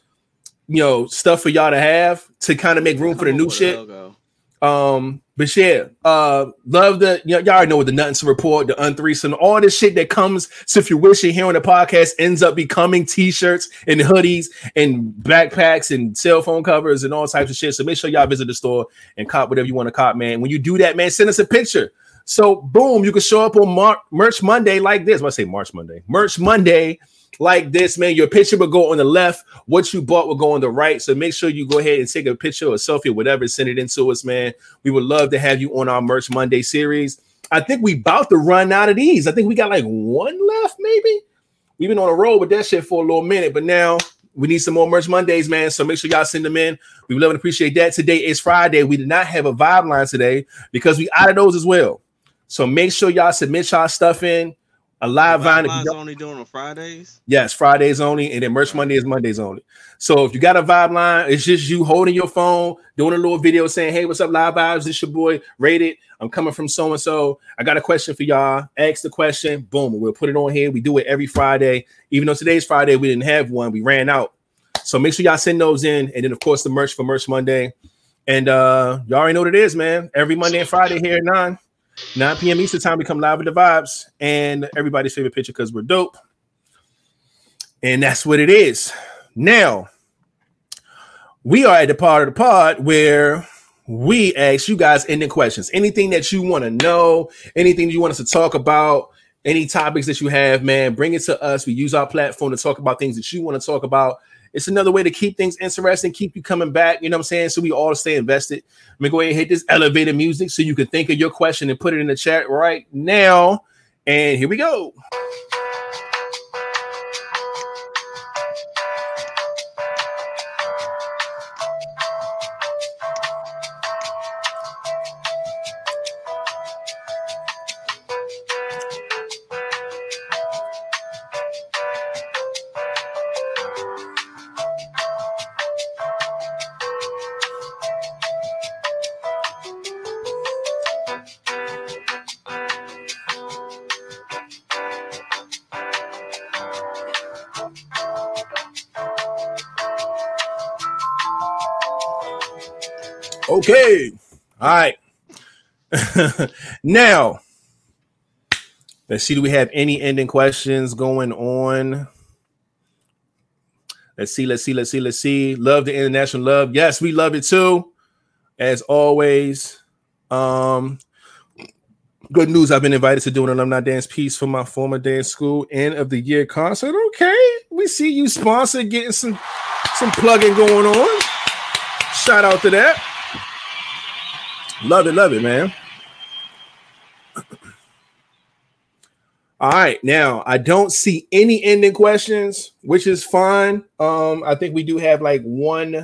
you know, stuff for y'all to have to kind of make room for the new shit. Um, but yeah, uh, love the know, y'all already know what the nothing to report, the unthreesome, all this shit that comes. So if you wish you're hearing the podcast ends up becoming t-shirts and hoodies and backpacks and cell phone covers and all types of shit. So make sure y'all visit the store and cop whatever you want to cop, man. When you do that, man, send us a picture. So boom, you can show up on Mar- Merch Monday like this. I say March Monday, Merch Monday like this, man. Your picture will go on the left. What you bought will go on the right. So make sure you go ahead and take a picture or selfie or whatever, send it into us, man. We would love to have you on our Merch Monday series. I think we about to run out of these. I think we got like one left, maybe. We've been on a roll with that shit for a little minute, but now we need some more Merch Mondays, man. So make sure y'all send them in. We love and appreciate that. Today is Friday. We did not have a vibe line today because we out of those as well. So make sure y'all submit y'all stuff in. A live vine. if you Line's only doing on Fridays. Yes, Fridays only, and then merch Monday is Mondays only. So if you got a vibe line, it's just you holding your phone, doing a little video saying, Hey, what's up, live vibes? This your boy rated. I'm coming from so and so. I got a question for y'all. Ask the question, boom, we'll put it on here. We do it every Friday. Even though today's Friday, we didn't have one, we ran out. So make sure y'all send those in, and then of course the merch for Merch Monday. And uh y'all already know what it is, man. Every Monday and Friday here at 9. 9 p.m. Eastern time, we come live with the vibes and everybody's favorite picture because we're dope. And that's what it is. Now, we are at the part of the pod where we ask you guys ending questions. Anything that you want to know, anything you want us to talk about, any topics that you have, man, bring it to us. We use our platform to talk about things that you want to talk about. It's another way to keep things interesting, keep you coming back. You know what I'm saying? So we all stay invested. Let me go ahead and hit this elevator music so you can think of your question and put it in the chat right now. And here we go. now, let's see. Do we have any ending questions going on? Let's see. Let's see. Let's see. Let's see. Love the international love. Yes, we love it too. As always. Um, good news. I've been invited to do an alumni dance piece for my former dance school end of the year concert. Okay, we see you sponsor getting some Some plugging going on. Shout out to that. Love it, love it, man. All right, now I don't see any ending questions, which is fine. Um, I think we do have like one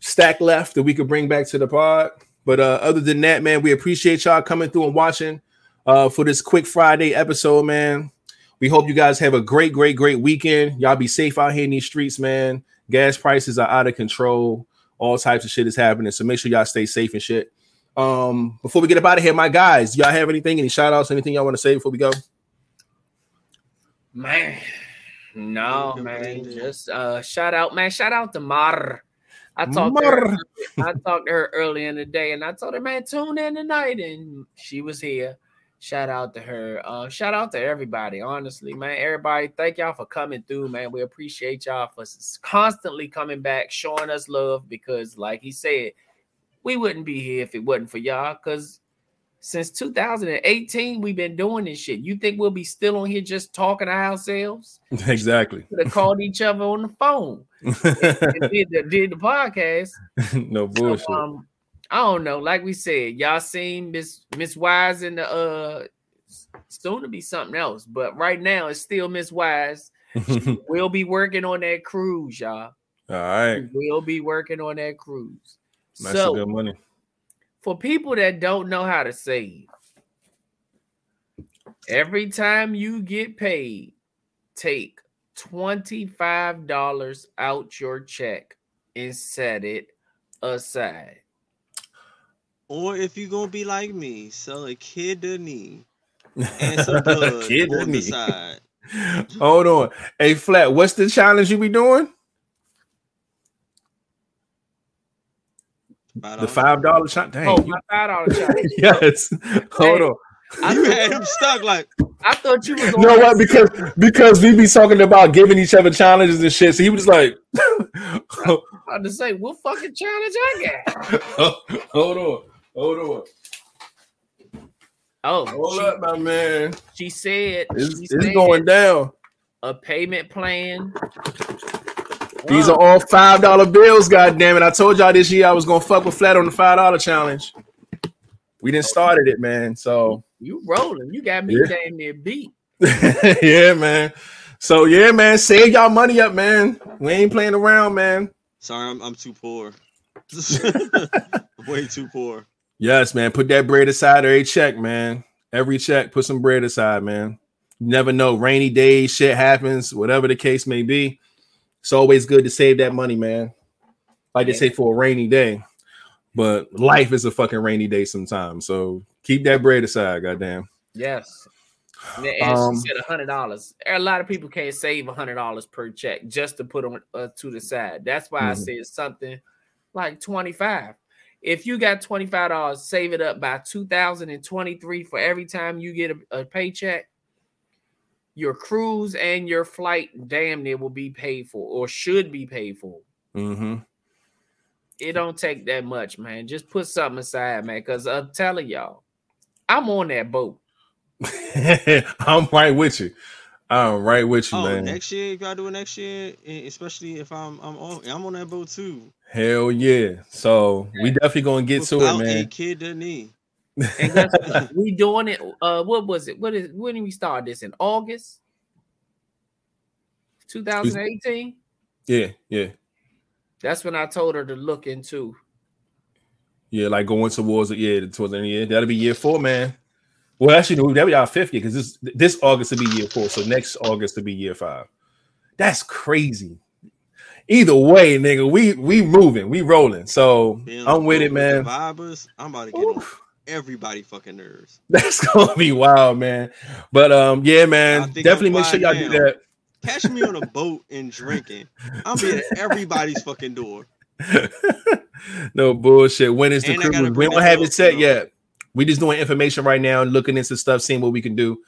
stack left that we could bring back to the pod. But uh, other than that, man, we appreciate y'all coming through and watching uh, for this quick Friday episode, man. We hope you guys have a great, great, great weekend. Y'all be safe out here in these streets, man. Gas prices are out of control. All types of shit is happening. So make sure y'all stay safe and shit. Um, before we get up out of here, my guys, y'all have anything, any shout outs, anything y'all want to say before we go? Man, no, man. Just uh shout out, man. Shout out to Mar. I talked to Mar. her, I talked to her early in the day and I told her, man, tune in tonight. And she was here. Shout out to her. Uh shout out to everybody, honestly, man. Everybody, thank y'all for coming through, man. We appreciate y'all for constantly coming back, showing us love because, like he said, we wouldn't be here if it wasn't for y'all. Because since 2018, we've been doing this shit. You think we'll be still on here just talking to ourselves? exactly. We could have called each other on the phone and did the, did the podcast. no So, bullshit. um, I don't know. Like we said, y'all seen Miss Miss Wise in the uh soon to be something else, but right now it's still Miss Wise. We'll be working on that cruise, y'all. All right. We'll be working on that cruise. That's so good money. For people that don't know how to save, every time you get paid, take $25 out your check and set it aside. Or if you're gonna be like me, sell a kidney and some blood Kid on me. the side. Hold on. Hey, Flat, what's the challenge you be doing? Five The five dollar challenge. Dang. Oh, you- my five dollar challenge. yes. Hold on. I You had him stuck like I thought you was You on know what? Because because we be talking about giving each other challenges and shit. So he was like, about to say what fucking challenge I got. hold on, hold on, Oh, hold she, up, my man. she said It's, she it's said going down. a payment plan. These are all five dollar bills. God damn it! I told y'all this year I was gonna fuck with Flat on the five dollar challenge. We didn't started it, man. So you rolling. You got me Yeah. damn near beat. yeah, man. So yeah, man. Save y'all money up, man. We ain't playing around, man. sorry, I'm I'm too poor. Way too poor. Yes, man. Put that bread aside every check, man. Every check, put some bread aside, man. You never know. Rainy days, shit happens, whatever the case may be. It's always good to save that money, man. Like they say for a rainy day. But life is a fucking rainy day sometimes. So keep that bread aside, goddamn. Yes. And Um, she said a hundred dollars. A lot of people can't save a hundred dollars per check just to put on uh, to the side. That's why I Mhm. said something like twenty five. If you got twenty five dollars, save it up by two thousand and twenty three for every time you get a, a paycheck. Your cruise and your flight damn near will be paid for or should be paid for. Mm-hmm. It don't take that much, man. Just put something aside, man. Because I'm telling y'all, I'm on that boat. I'm right with you. I'm right with you, Oh, man. next year, if y'all do it next year, especially if I'm I'm on I'm on that boat too. Hell yeah. So we definitely gonna get to it, Without a man. kidney. And guess what? we doing it. Uh, what was it? What is when did we start this in August 2018? Yeah, yeah. That's when I told her to look into. Yeah, like going towards it. Yeah, towards the end of the year. That'll be year four, man. Well, actually, no, that'll be our fifth year because this this August will be year four. So next August will be year five. That's crazy. Either way, nigga, we we moving, we rolling. So Being I'm with it, man. Vibers, I'm about to get on Oof. Everybody fucking nerves. That's gonna be wild, man. But um, yeah, man, definitely make sure y'all do that. Catch me on a boat and drinking. I'm be at everybody's fucking door. no bullshit. When is the And cruise? We don't have it set yet. We just doing information right now, looking into stuff, seeing what we can do,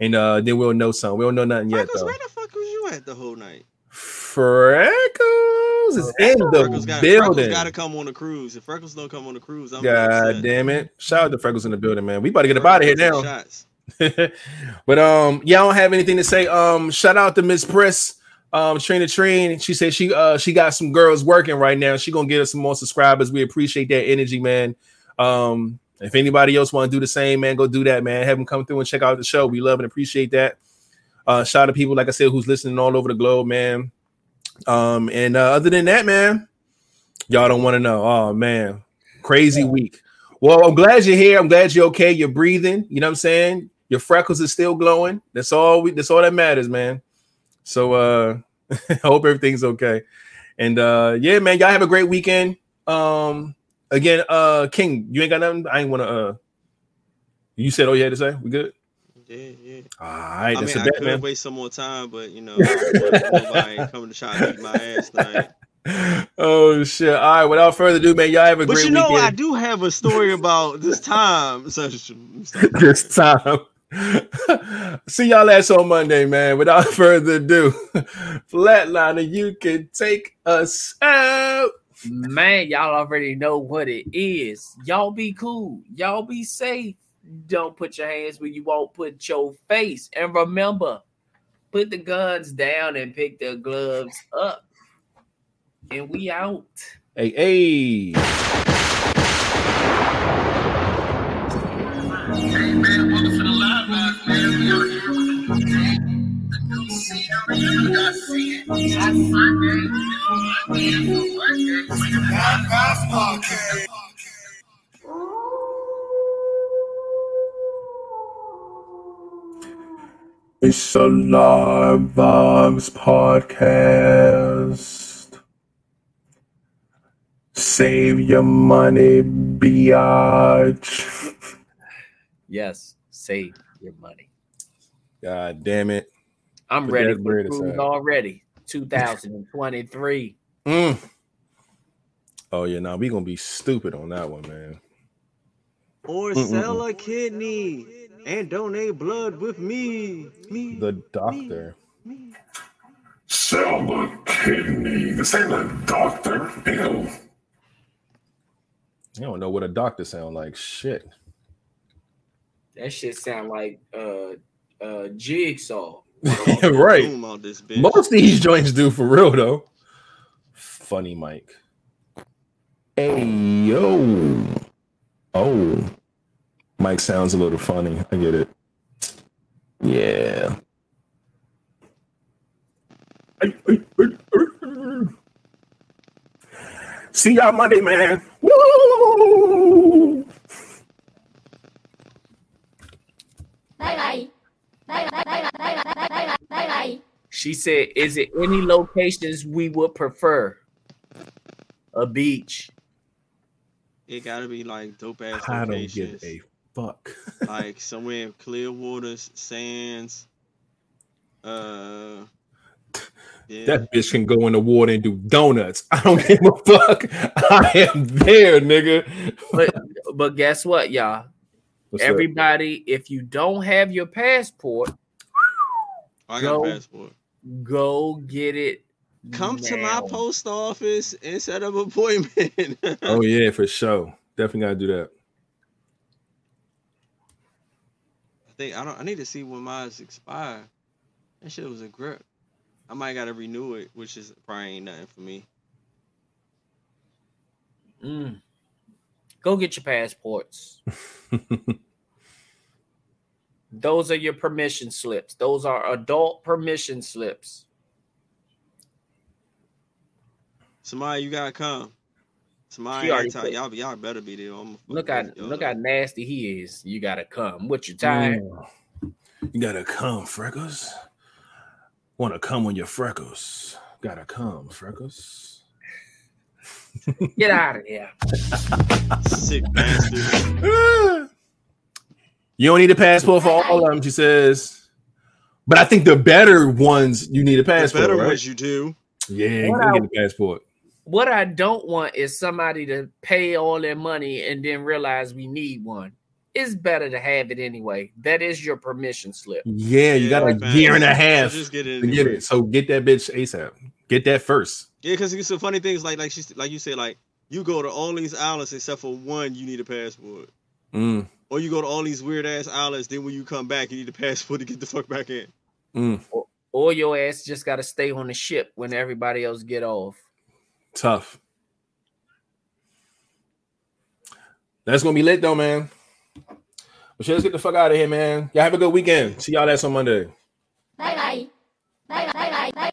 and uh then we'll know something. We don't know nothing yet though. where the fuck was you at the whole night? Freckles is in the Freckles got Freckles building. got to come on the cruise. If Freckles don't come on the cruise, I'm God damn it! Shout out to Freckles in the building, man. We about to get up out of here now. Shots. but um, yeah, I don't have anything to say. Um, shout out to Miss Press. Um, Trina Train, she said she uh she got some girls working right now. She gonna get us some more subscribers. We appreciate that energy, man. Um, if anybody else want to do the same, man, go do that, man. Have them come through and check out the show. We love and appreciate that. Uh, shout out to people, like I said, who's listening all over the globe, man. Um, and uh, other than that, man, y'all don't want to know. Oh man, crazy week. Well, I'm glad you're here. I'm glad you're okay. You're breathing. You know what I'm saying? Your freckles are still glowing. That's all we that's all that matters, man. So uh I hope everything's okay. And uh yeah, man, y'all have a great weekend. Um again, uh King, you ain't got nothing. I ain't wanna uh you said all you had to say? We good? Yeah, yeah. All right, I that's mean, a I bet, could man. waste some more time, but you know, nobody coming to try to beat my ass tonight. oh shit. All right, without further ado, man, y'all have a But great you know, I do have a story about this time. So, this time. See y'all ass on Monday, man. Without further ado, Flatliner, you can take us out. Man, y'all already know what it is. Y'all be cool. Y'all be safe don't put your hands where you won't put your face. And remember, put the guns down and pick the gloves up. And we out. Hey, hey. Hey man, welcome to the live box, man. We are here with the new scenery. You guys see it? It's Sunday. It's Monday. It's Monday. It's the podcast. A live vibes podcast. Save your money, biatch. Yes, save your money. God damn it. I'm Put ready for bread cruise aside. already. 2023. Mm. Oh yeah, now we gonna be stupid on that one, man. Or sell a kidney and donate blood with me. Me. The doctor. me. Sell a kidney. This ain't a doctor. Ew. You don't know what a doctor sound like. Shit. That shit sound like uh uh jigsaw. right. Boom this bitch. Most of these joints do for real though. Funny Mike. Hey yo. Oh, Mike sounds a little funny. I get it. Yeah. See y'all Monday, man. Woo! Bye bye. Bye bye bye bye bye bye bye. She said, "Is it any locations we would prefer? A beach." It gotta be like dope ass I don't give a fuck. like somewhere in clear waters, sands. Uh, yeah. That bitch can go in the water and do donuts. I don't give a fuck. I am there, nigga. But but guess what, y'all? What's up? Everybody, if you don't have your passport, I got go. a passport. go get it. Come to my post office and set up an appointment. Oh yeah, for sure. Definitely gotta do that. I think I don't. I need to see when mine's expire. That shit was a grip. I might gotta renew it, which is probably ain't nothing for me. Mm. Go get your passports. Those are your permission slips. Those are adult permission slips. Somebody, you gotta come. Somebody, She already ain't tell- said- y'all, y'all better be there. I'm Look how look how nasty he is. You gotta come. What you tired? Mm. You gotta come, Freckles. Wanna come on your freckles. Gotta come, Freckles. Get out of here. sick bastard. you don't need a passport for all of them, she says. But I think the better ones you need a The passport. better right? ones you do. Yeah, What you I- get a passport. What I don't want is somebody to pay all their money and then realize we need one. It's better to have it anyway. That is your permission slip. Yeah, you got a facts. year and a So half just get it. to get it. So get that bitch ASAP. Get that first. Yeah, because it's the funny things like like she's like you say like you go to all these islands except for one, you need a passport. Mm, Or you go to all these weird ass islands, then when you come back, you need a passport to get the fuck back in. mm. or your ass just got to stay on the ship when everybody else get off. Tough. That's gonna be lit though, man. But let's get the fuck out of here, man. Y'all have a good weekend. See y'all ass on Monday. Bye bye bye bye bye bye.